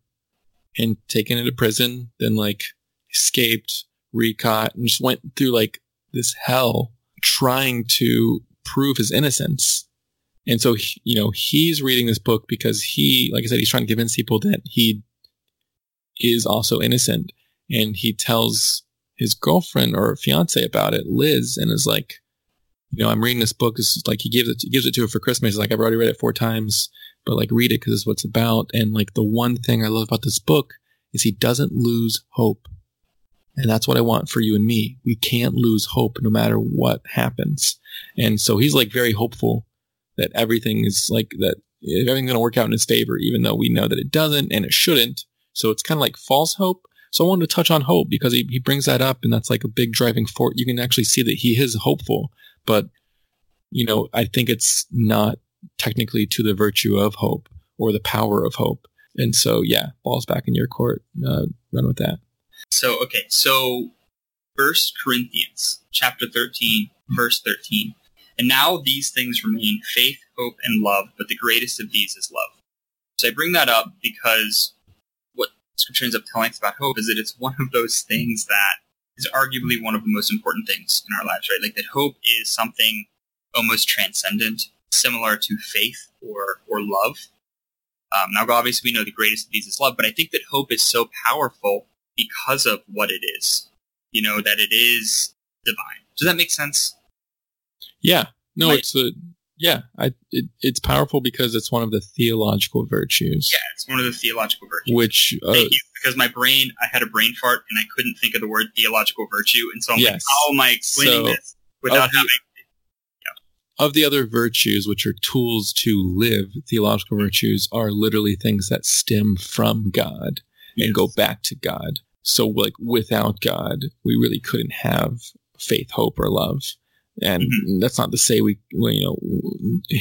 and taken into prison, then like escaped, recaught, and just went through like this hell trying to prove his innocence. And so, you know, he's reading this book because he, like I said, he's trying to convince people that he is also innocent. And he tells his girlfriend or fiance about it, Liz, and is like, you know, I'm reading this book. It's like he gives it, he gives it to her for Christmas. He's like, I've already read it four times, but like read it because it's what it's about. And like the one thing I love about this book is he doesn't lose hope. And that's what I want for you and me. We can't lose hope no matter what happens. And so he's like very hopeful that everything is like that everything's going to work out in his favor, even though we know that it doesn't and it shouldn't. So it's kind of like false hope, so I wanted to touch on hope because he, he brings that up and that's like a big driving force. You can actually see that he is hopeful, but you know, I think it's not technically to the virtue of hope or the power of hope. And so, yeah, ball's back in your court. Uh, run with that. So, okay. So First Corinthians chapter 13, verse 13. And now these things remain faith, hope, and love, but the greatest of these is love. So I bring that up because what scripture ends up telling us about hope is that it's one of those things that is arguably one of the most important things in our lives, right? Like that hope is something almost transcendent, similar to faith or or love. Um, now, obviously, we know the greatest of these is love, but I think that hope is so powerful because of what it is. You know that it is divine. Does that make sense? Yeah. No, like, it's a yeah, I, it, it's powerful because it's one of the theological virtues. Yeah, it's one of the theological virtues. Which uh, thank you because my brain, I had a brain fart and I couldn't think of the word theological virtue, and so I'm yes. like, how am I explaining so, this without the, having? Yeah. Of the other virtues, which are tools to live, theological virtues are literally things that stem from God yes. and go back to God. So, like, without God, we really couldn't have faith, hope, or love. And mm-hmm. that's not to say we, we, you know,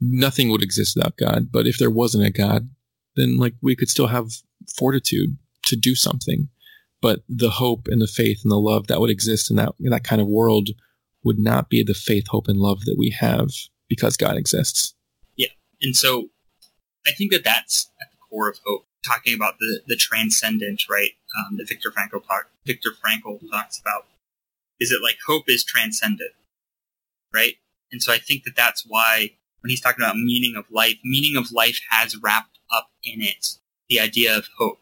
nothing would exist without God. But if there wasn't a God, then like we could still have fortitude to do something. But the hope and the faith and the love that would exist in that in that kind of world would not be the faith, hope, and love that we have because God exists. Yeah, and so I think that that's at the core of hope. Talking about the the transcendent, right? Um, that Viktor Frankl talk, Viktor Frankl talks about is it like hope is transcendent, right? And so I think that that's why when he's talking about meaning of life, meaning of life has wrapped up in it the idea of hope,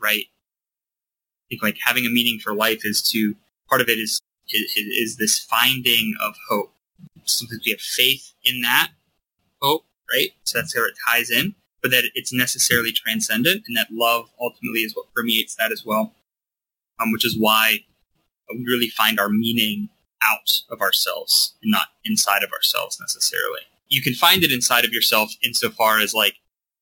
right? I think like having a meaning for life is to part of it is is, is this finding of hope. Sometimes we have faith in that hope, right? So that's how it ties in, but that it's necessarily transcendent, and that love ultimately is what permeates that as well. Um, which is why we really find our meaning out of ourselves and not inside of ourselves necessarily. You can find it inside of yourself insofar as like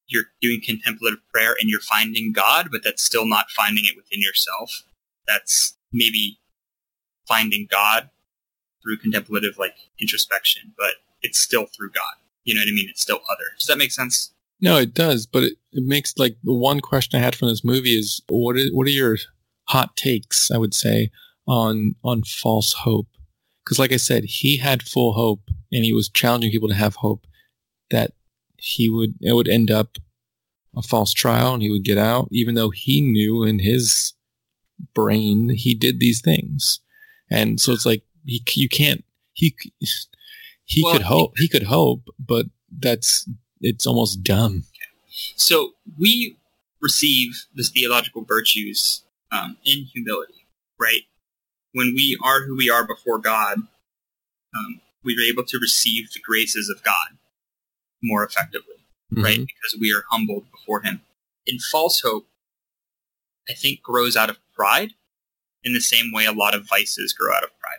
you're doing contemplative prayer and you're finding God, but that's still not finding it within yourself. That's maybe finding God through contemplative like introspection, but it's still through God. You know what I mean? It's still other. Does that make sense? No, it does, but it, it makes like the one question I had from this movie is what is, what are your hot takes, I would say, on on false hope. Because like i said he had full hope and he was challenging people to have hope that he would it would end up a false trial and he would get out even though he knew in his brain he did these things. And so it's like he you can't he he well, could hope he could hope but that's it's almost dumb. So we receive this theological virtues um, in humility right when we are who we are before God, um, we are able to receive the graces of God more effectively, mm-hmm. right? Because we are humbled before Him. In false hope, I think grows out of pride in the same way a lot of vices grow out of pride.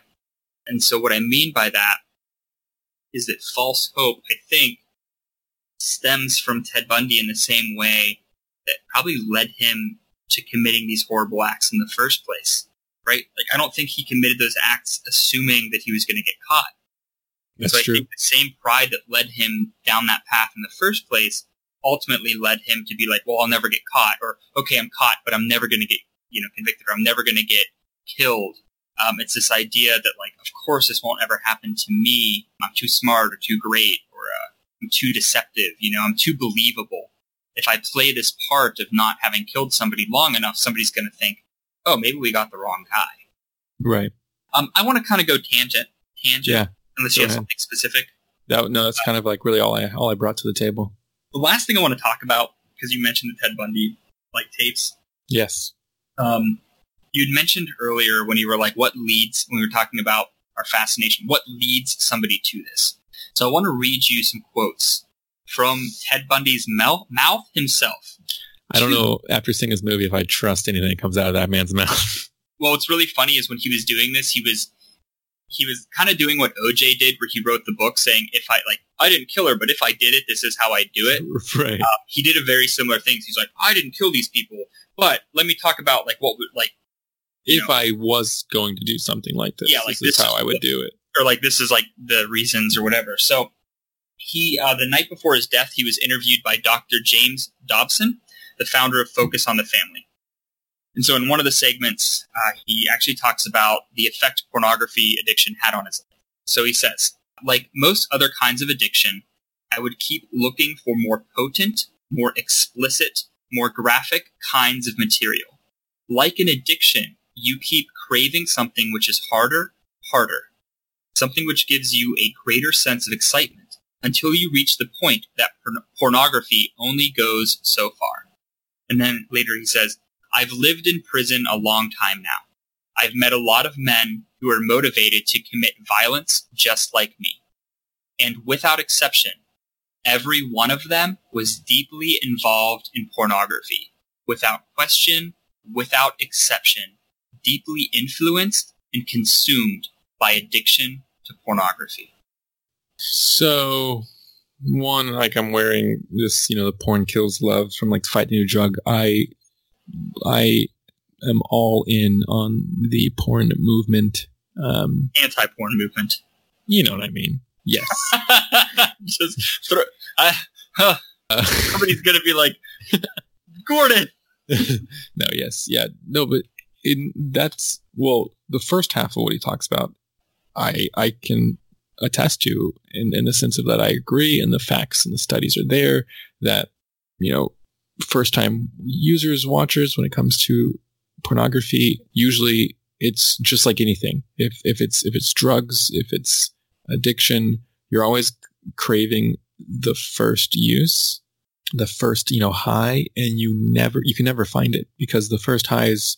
And so what I mean by that is that false hope, I think, stems from Ted Bundy in the same way that probably led him to committing these horrible acts in the first place. Right? Like I don't think he committed those acts assuming that he was going to get caught. That's so I true. think the same pride that led him down that path in the first place ultimately led him to be like, well, I'll never get caught, or okay, I'm caught, but I'm never going to get, you know, convicted, or I'm never going to get killed. Um, it's this idea that like, of course, this won't ever happen to me. I'm too smart or too great, or uh, I'm too deceptive. You know, I'm too believable. If I play this part of not having killed somebody long enough, somebody's going to think, oh, maybe we got the wrong guy. Right. Um, I want to kind of go tangent, tangent, Yeah. unless go you have ahead. something specific. That no, that's kind of like really all I all I brought to the table. The last thing I want to talk about, because you mentioned the Ted Bundy like tapes, Yes. um, you'd mentioned earlier when you were like, what leads, when we were talking about our fascination, what leads somebody to this? So I want to read you some quotes from Ted Bundy's mouth himself. I don't know after seeing this movie if I trust anything that comes out of that man's mouth. Well, what's really funny is when he was doing this, he was he was kind of doing what OJ did, where he wrote the book saying, "If I like, I didn't kill her, but if I did it, this is how I do it." right. Uh, he did a very similar thing. He's like, "I didn't kill these people, but let me talk about like what would like if know. I was going to do something like this, Yeah, like this is this how is I would do it. or like this is like the reasons or whatever. So he, uh, the night before his death, he was interviewed by Dr. James Dobson, the founder of Focus on the Family. And so in one of the segments, uh, he actually talks about the effect pornography addiction had on his life. So he says, like most other kinds of addiction, I would keep looking for more potent, more explicit, more graphic kinds of material. Like an addiction, you keep craving something which is harder, harder, something which gives you a greater sense of excitement until you reach the point that porn- pornography only goes so far. And then later he says, I've lived in prison a long time now. I've met a lot of men who are motivated to commit violence just like me. And without exception, every one of them was deeply involved in pornography. Without question, without exception, deeply influenced and consumed by addiction to pornography. So, one, like I'm wearing this, you know, the porn kills love from like Fight New Drug. I, I am all in on the porn movement. Um, Anti-porn movement. you know what I mean? Yes. Just throw. I, huh, Uh, somebody's gonna be like, Gordon. no, yes, yeah, no, but in that's well, the first half of what he talks about, I I can attest to in in the sense of that I agree, and the facts and the studies are there that you know first time users watchers when it comes to pornography usually it's just like anything. If if it's if it's drugs if it's addiction you're always craving the first use the first you know high and you never you can never find it because the first high is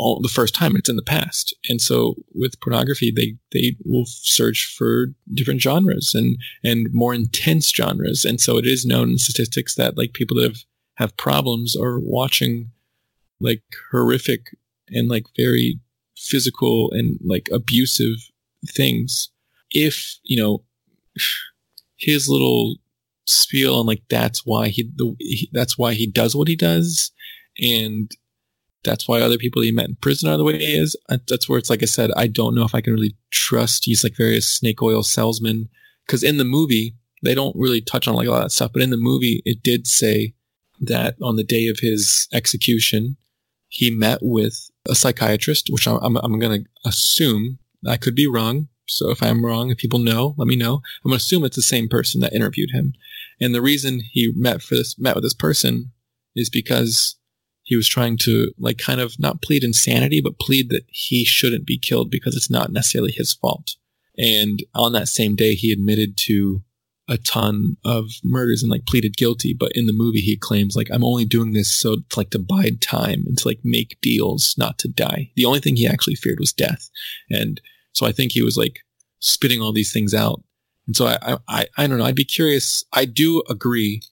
all the first time it's in the past. And so with pornography they they will search for different genres and and more intense genres. And so it is known in statistics that like people that have have problems are watching like horrific and like very physical and like abusive things. If you know his little spiel and like that's why he, the, he that's why he does what he does and that's why other people he met in prison are the way he is. That's where it's like i said i don't know if i can really trust he's like various snake oil salesman because in the movie they don't really touch on like a lot of stuff but in the movie it did say that on the day of his execution he met with a psychiatrist which i'm, I'm, I'm going to assume i could be wrong so if i'm wrong if people know let me know. I'm going to assume it's the same person that interviewed him. And the reason he met for this met with this person is because he was trying to like kind of not plead insanity, but plead that he shouldn't be killed because it's not necessarily his fault. And on that same day, he admitted to a ton of murders and like pleaded guilty. But in the movie, he claims like, I'm only doing this so to like to bide time and to like make deals, not to die. The only thing he actually feared was death. And so I think he was like spitting all these things out. And so I, I, I don't know. I'd be curious. I do agree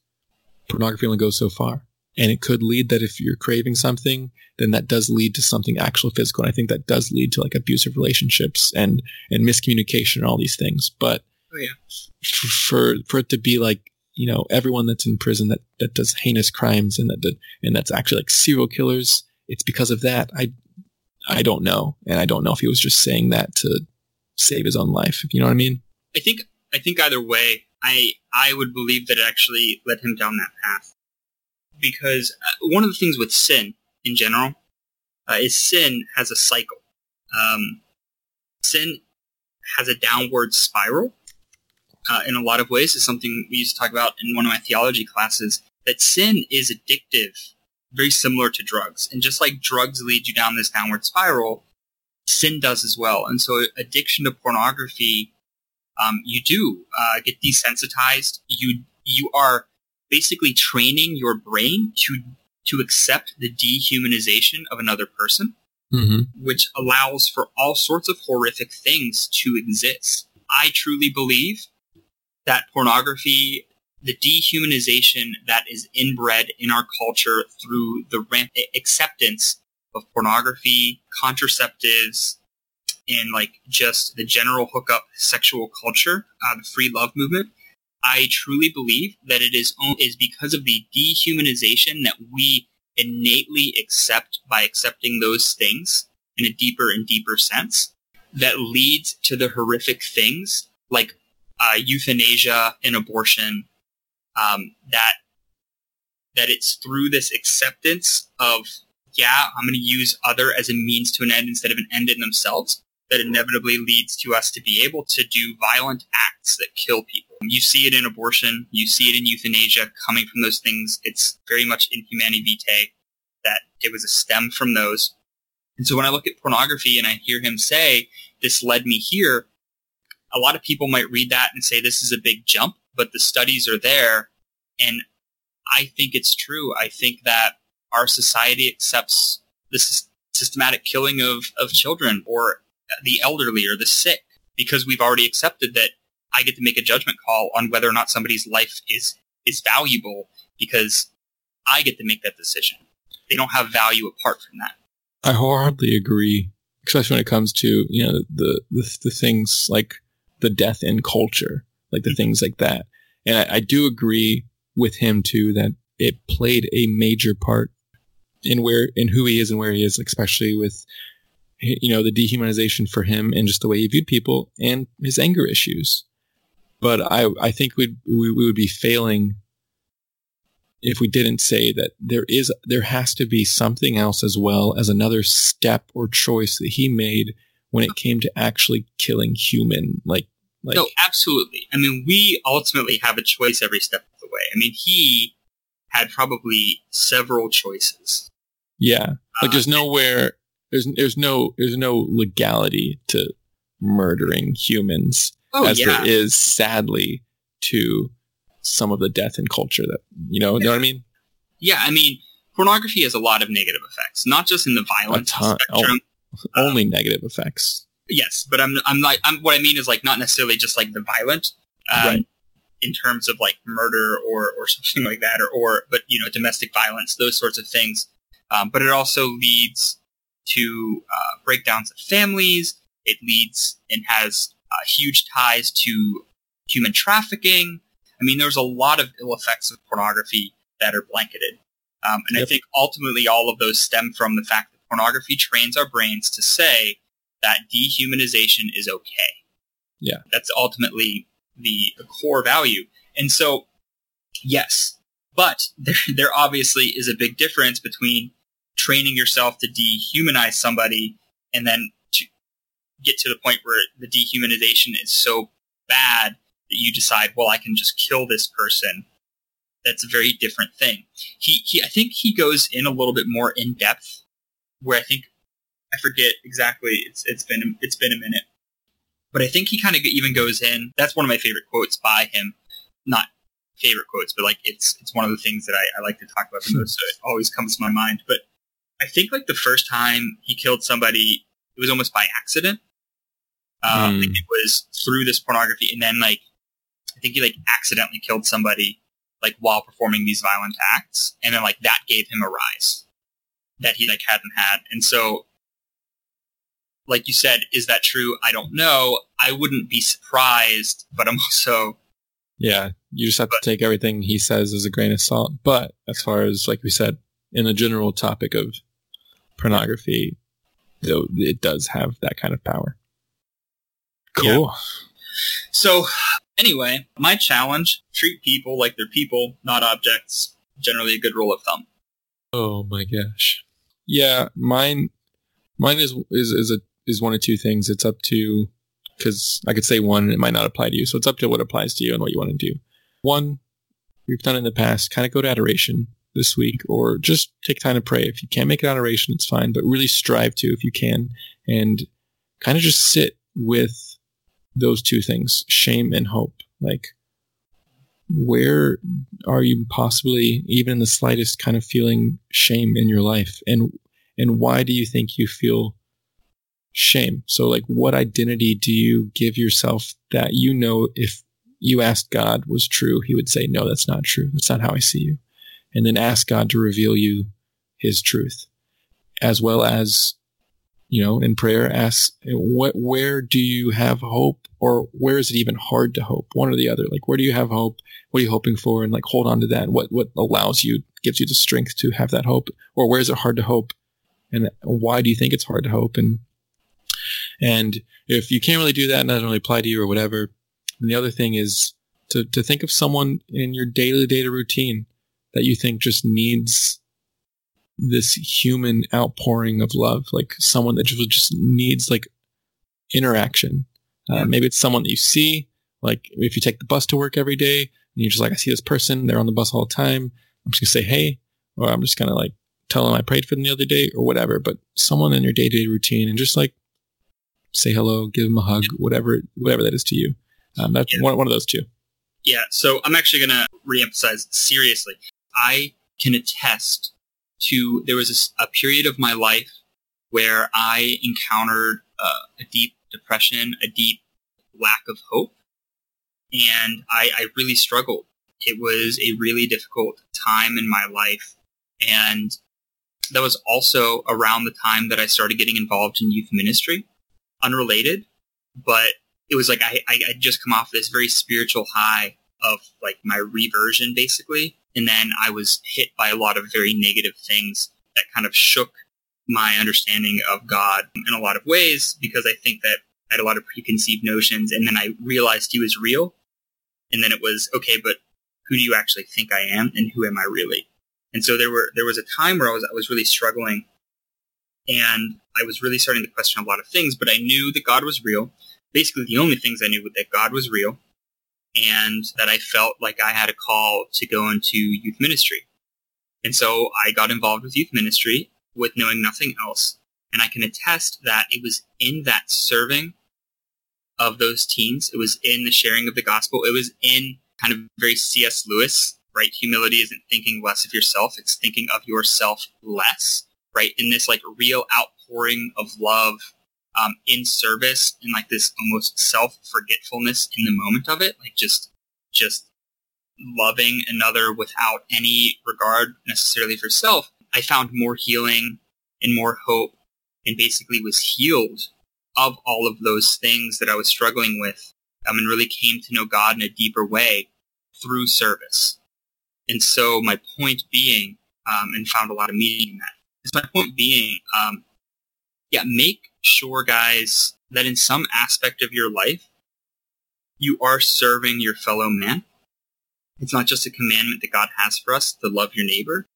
pornography only goes so far. And it could lead that if you're craving something, then that does lead to something actual physical. And I think that does lead to like abusive relationships and, and miscommunication and all these things. But Oh, yeah. f- for, for it to be like, you know, everyone that's in prison that, that does heinous crimes and that, that, and that's actually like serial killers, it's because of that. I, I don't know. And I don't know if he was just saying that to save his own life. If you know what I mean? I think I think either way, I I would believe that it actually led him down that path because uh, one of the things with sin in general uh, is sin has a cycle. Um, sin has a downward spiral. Uh, in a lot of ways, is something we used to talk about in one of my theology classes. That sin is addictive, very similar to drugs, and just like drugs lead you down this downward spiral, sin does as well. And so, addiction to pornography um, you do uh, get desensitized. You you are basically training your brain to to accept the dehumanization of another person, Mm-hmm. which allows for all sorts of horrific things to exist. I truly believe that pornography, the dehumanization that is inbred in our culture through the ramp- acceptance of pornography, contraceptives, and like just the general hookup sexual culture, uh, the free love movement. I truly believe that it is is because of the dehumanization that we innately accept by accepting those things in a deeper and deeper sense that leads to the horrific things like uh, euthanasia and abortion. Um, that that it's through this acceptance of yeah, I'm going to use other as a means to an end instead of an end in themselves that inevitably leads to us to be able to do violent acts that kill people. You see it in abortion, you see it in euthanasia coming from those things. It's very much in Humanae Vitae that it was a stem from those. And so when I look at pornography and I hear him say, this led me here, a lot of people might read that and say this is a big jump, but the studies are there. And I think it's true. I think that our society accepts this systematic killing of, of children or the elderly or the sick because we've already accepted that I get to make a judgment call on whether or not somebody's life is is valuable because I get to make that decision. They don't have value apart from that. I wholeheartedly agree, especially when it comes to you know the the, the things like the death in culture, like the mm-hmm. things like that. And I, I do agree with him too that it played a major part in where in who he is and where he is, especially with you know the dehumanization for him and just the way he viewed people and his anger issues. But I I think we'd, we we would be failing if we didn't say that there is there has to be something else as well as another step or choice that he made when it came to actually killing human like like no, absolutely. I mean, we ultimately have a choice every step of the way. I mean, he had probably several choices. yeah like Uh, there's nowhere there's there's no there's no legality to murdering humans oh as yeah, there is sadly to some of the death in culture that you know, you know what I mean yeah. I mean, pornography has a lot of negative effects, not just in the violence ton. Oh. spectrum. only negative effects Yes, but I'm I'm like I'm what I mean is like not necessarily just like the violent, um, Right. in terms of like murder or or something like that, or or but you know domestic violence, those sorts of things. Um, but it also leads to uh, breakdowns of families. It leads and has uh, huge ties to human trafficking. I mean, there's a lot of ill effects of pornography that are blanketed. Um, and I think ultimately all of those stem from the fact that pornography trains our brains to say that dehumanization is okay. Yeah. That's ultimately the, the core value. And so, yes, but there, there obviously is a big difference between training yourself to dehumanize somebody and then to get to the point where the dehumanization is so bad that you decide, well, I can just kill this person. That's a very different thing. He, he, I think he goes in a little bit more in depth, where I think I forget exactly. It's it's been it's been a minute, but I think he kind of even goes in. That's one of my favorite quotes by him. Not favorite quotes, but like it's it's one of the things that I, I like to talk about the hmm. most. So it always comes to my mind. But I think like the first time he killed somebody, it was almost by accident. Um, Hmm. like it was through this pornography, and then like I think he like accidentally killed somebody, like while performing these violent acts. And then like that gave him a rise that he like hadn't had. And so like you said, is that true? I don't know. I wouldn't be surprised, but I'm also yeah, you just have to take everything he says as a grain of salt. But as far as like we said, in a general topic of pornography, though it does have that kind of power. Cool. Yeah. So anyway, my challenge, treat people like they're people, not objects. Generally a good rule of thumb. Oh my gosh. Yeah, mine mine is is is a is one of two things. It's up to because I could say one and it might not apply to you. So it's up to what applies to you and what you want to do. One, we've done in the past, kind of go to adoration this week or just take time to pray. If you can't make an adoration, it's fine, but really strive to if you can and kind of just sit with those two things, shame and hope. Like, where are you possibly even in the slightest kind of feeling shame in your life? And, and why do you think you feel shame. So like what identity do you give yourself that you know if you asked God was true, he would say, no, that's not true. That's not how I see you. And then ask God to reveal you his truth as well as, you know, in prayer, ask what, where do you have hope or where is it even hard to hope? One or the other. Like, where do you have hope? What are you hoping for? And like, hold on to that. What, what allows you, gives you the strength to have that hope or where is it hard to hope? And why do you think it's hard to hope? And and if you can't really do that and that doesn't really apply to you or whatever, then the other thing is to, to think of someone in your daily data routine that you think just needs this human outpouring of love, like someone that just, just needs like interaction. Uh, maybe it's someone that you see, like if you take the bus to work every day and you're just like, I see this person, they're on the bus all the time. I'm just gonna say, hey, or I'm just gonna like tell them I prayed for them the other day or whatever, but someone in your day to day routine and just like say hello, give them a hug, whatever whatever that is to you. Um, that's yeah. one, one of those two. Yeah. So I'm actually going to reemphasize seriously. I can attest to there was a, a period of my life where I encountered uh, a deep depression, a deep lack of hope, and I, I really struggled. It was a really difficult time in my life, and that was also around the time that I started getting involved in youth ministry unrelated, but it was like I, I would just come off this very spiritual high of like my reversion basically. And then I was hit by a lot of very negative things that kind of shook my understanding of God in a lot of ways because I think that I had a lot of preconceived notions and then I realized he was real. And then it was, okay, but who do you actually think I am and who am I really? And so there were, there was a time where I was, I was really struggling and I was really starting to question a lot of things, but I knew that God was real. Basically, the only things I knew was that God was real and that I felt like I had a call to go into youth ministry. And so I got involved with youth ministry with knowing nothing else. And I can attest that it was in that serving of those teens. It was in the sharing of the gospel. It was in kind of very C.S. Lewis, right? Humility isn't thinking less of yourself. It's thinking of yourself less right? In this like real outpouring of love um, in service and like this almost self forgetfulness in the moment of it, like just just loving another without any regard necessarily for self. I found more healing and more hope, and basically was healed of all of those things that I was struggling with, um, and really came to know God in a deeper way through service. And so my point being, um, and found a lot of meaning in that, my point being, um, yeah, make sure, guys, that in some aspect of your life, you are serving your fellow man. It's not just a commandment that God has for us to love your neighbor,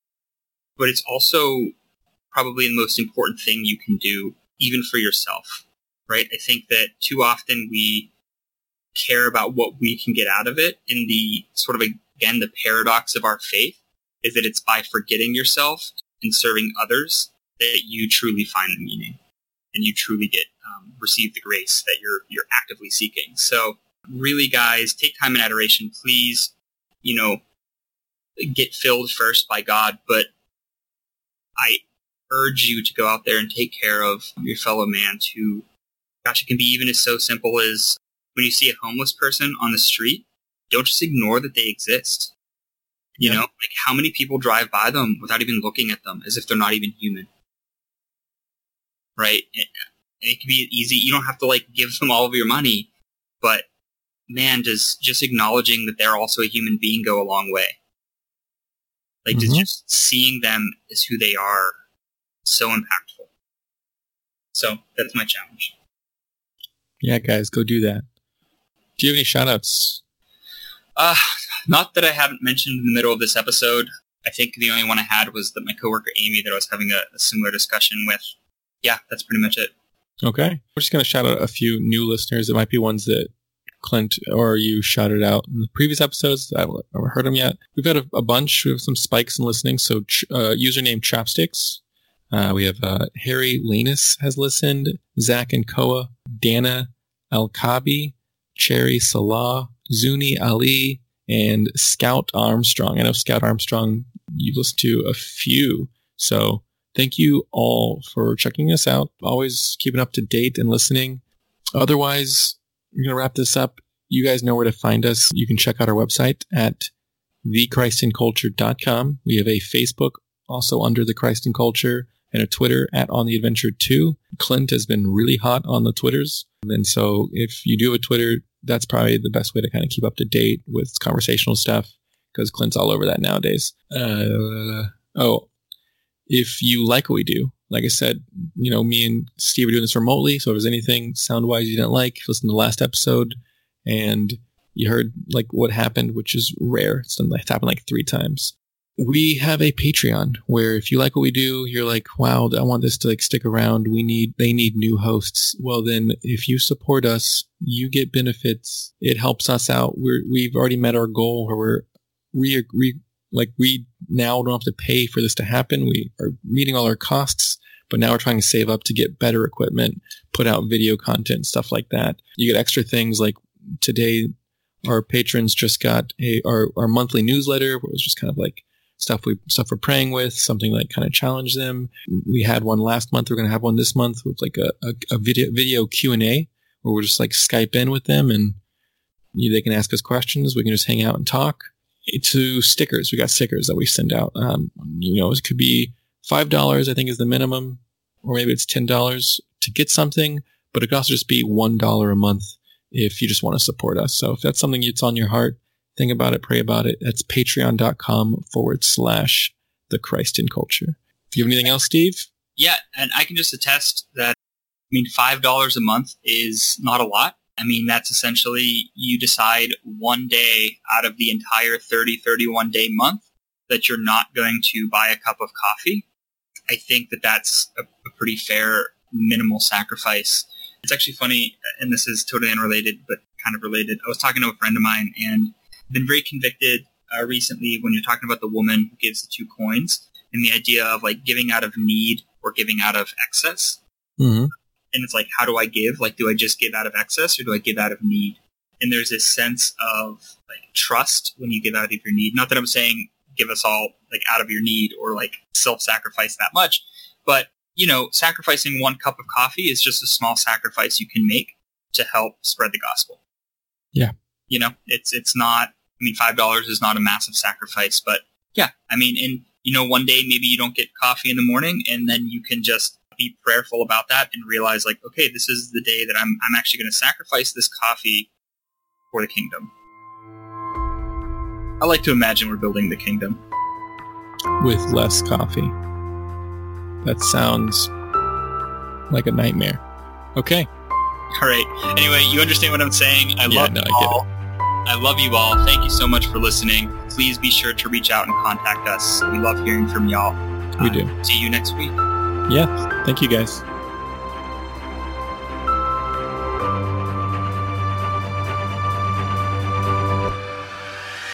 but it's also probably the most important thing you can do, even for yourself, right? I think that too often we care about what we can get out of it. And the sort of, again, the paradox of our faith is that it's by forgetting yourself and serving others that you truly find the meaning and you truly get um, receive the grace that you're you're actively seeking. So really, guys, take time in adoration, please. You know, get filled first by God, but I urge you to go out there and take care of your fellow man. To gosh, it can be even as so simple as when you see a homeless person on the street, don't just ignore that they exist. You Yeah. know, like how many people drive by them without even looking at them as if they're not even human? Right? It, it can be easy. You don't have to like give them all of your money, but man, does just acknowledging that they're also a human being go a long way. Like Mhm. just seeing them as who they are so impactful. So that's my challenge. Yeah, guys, go do that. Do you have any shout outs? Uh, not that I haven't mentioned in the middle of this episode. I think the only one I had was that my coworker Amy that I was having a, a similar discussion with. Yeah, that's pretty much it. Okay. We're just going to shout out a few new listeners. It might be ones that Clint or you shouted out in the previous episodes. I haven't heard them yet. We've got a, a bunch. We have some spikes in listening. So, ch- uh, username Chopsticks. Uh, we have uh, Harry Lanus has listened. Zach and Koa. Dana Alkabi. Cherry Salah. Zuni Ali. And Scout Armstrong. I know Scout Armstrong, you've listened to a few. So, thank you all for checking us out. Always keeping up to date and listening. Otherwise, we're going to wrap this up. You guys know where to find us. You can check out our website at thechristinculture.com. We have a Facebook also under the Christ in Culture and a Twitter at On the Adventure 2. Clint has been really hot on the Twitters. And so if you do have a Twitter, that's probably the best way to kind of keep up to date with conversational stuff because Clint's all over that nowadays. Uh, oh, if you like what we do, like I said, you know, me and Steve are doing this remotely. So if there's anything sound wise you didn't like, listen to the last episode and you heard like what happened, which is rare. It's, done, it's happened like three times. We have a Patreon where if you like what we do, you're like, wow, I want this to like stick around. We need, they need new hosts. Well, then if you support us, you get benefits. It helps us out. We're, we've already met our goal where we're re, re, like we now don't have to pay for this to happen. We are meeting all our costs, but now we're trying to save up to get better equipment, put out video content, stuff like that. You get extra things like today, our patrons just got a our, our monthly newsletter it was just kind of like stuff we stuff we're praying with, something like kind of challenge them. We had one last month. We're going to have one this month with like a, a, a video video Q and A where we're just like Skype in with them and you, they can ask us questions. We can just hang out and talk. To stickers, we got stickers that we send out. Um, you know, it could be five dollars. I think is the minimum, or maybe it's ten dollars to get something. But it could also just be one dollar a month if you just want to support us. So if that's something that's on your heart, think about it, pray about it. That's patreon.com forward slash the Christ in culture. Do you have anything else, Steve? Yeah, and I can just attest that, I mean, $5 a month is not a lot. I mean, that's essentially you decide one day out of the entire 30, 31 day month that you're not going to buy a cup of coffee. I think that that's a, a pretty fair minimal sacrifice. It's actually funny, and this is totally unrelated, but kind of related. I was talking to a friend of mine and been very convicted uh, recently when you're talking about the woman who gives the two coins and the idea of like giving out of need or giving out of excess. Mm-hmm. And it's like, how do I give? Like, do I just give out of excess or do I give out of need? And there's this sense of like trust when you give out of your need. Not that I'm saying give us all like out of your need or like self-sacrifice that much, but you know, sacrificing one cup of coffee is just a small sacrifice you can make to help spread the gospel. Yeah. You know, it's it's not. I mean, five dollars is not a massive sacrifice, but yeah, I mean, and you know, one day maybe you don't get coffee in the morning, and then you can just be prayerful about that and realize, like, okay, this is the day that I'm I'm actually going to sacrifice this coffee for the kingdom. I like to imagine we're building the kingdom. With less coffee. That sounds like a nightmare. Okay. All right. Anyway, you understand what I'm saying. I Yeah, love no, you I get all. I love you all. Thank you so much for listening. Please be sure to reach out and contact us. We love hearing from y'all. We Uh, do. See you next week. Yeah. Thank you guys.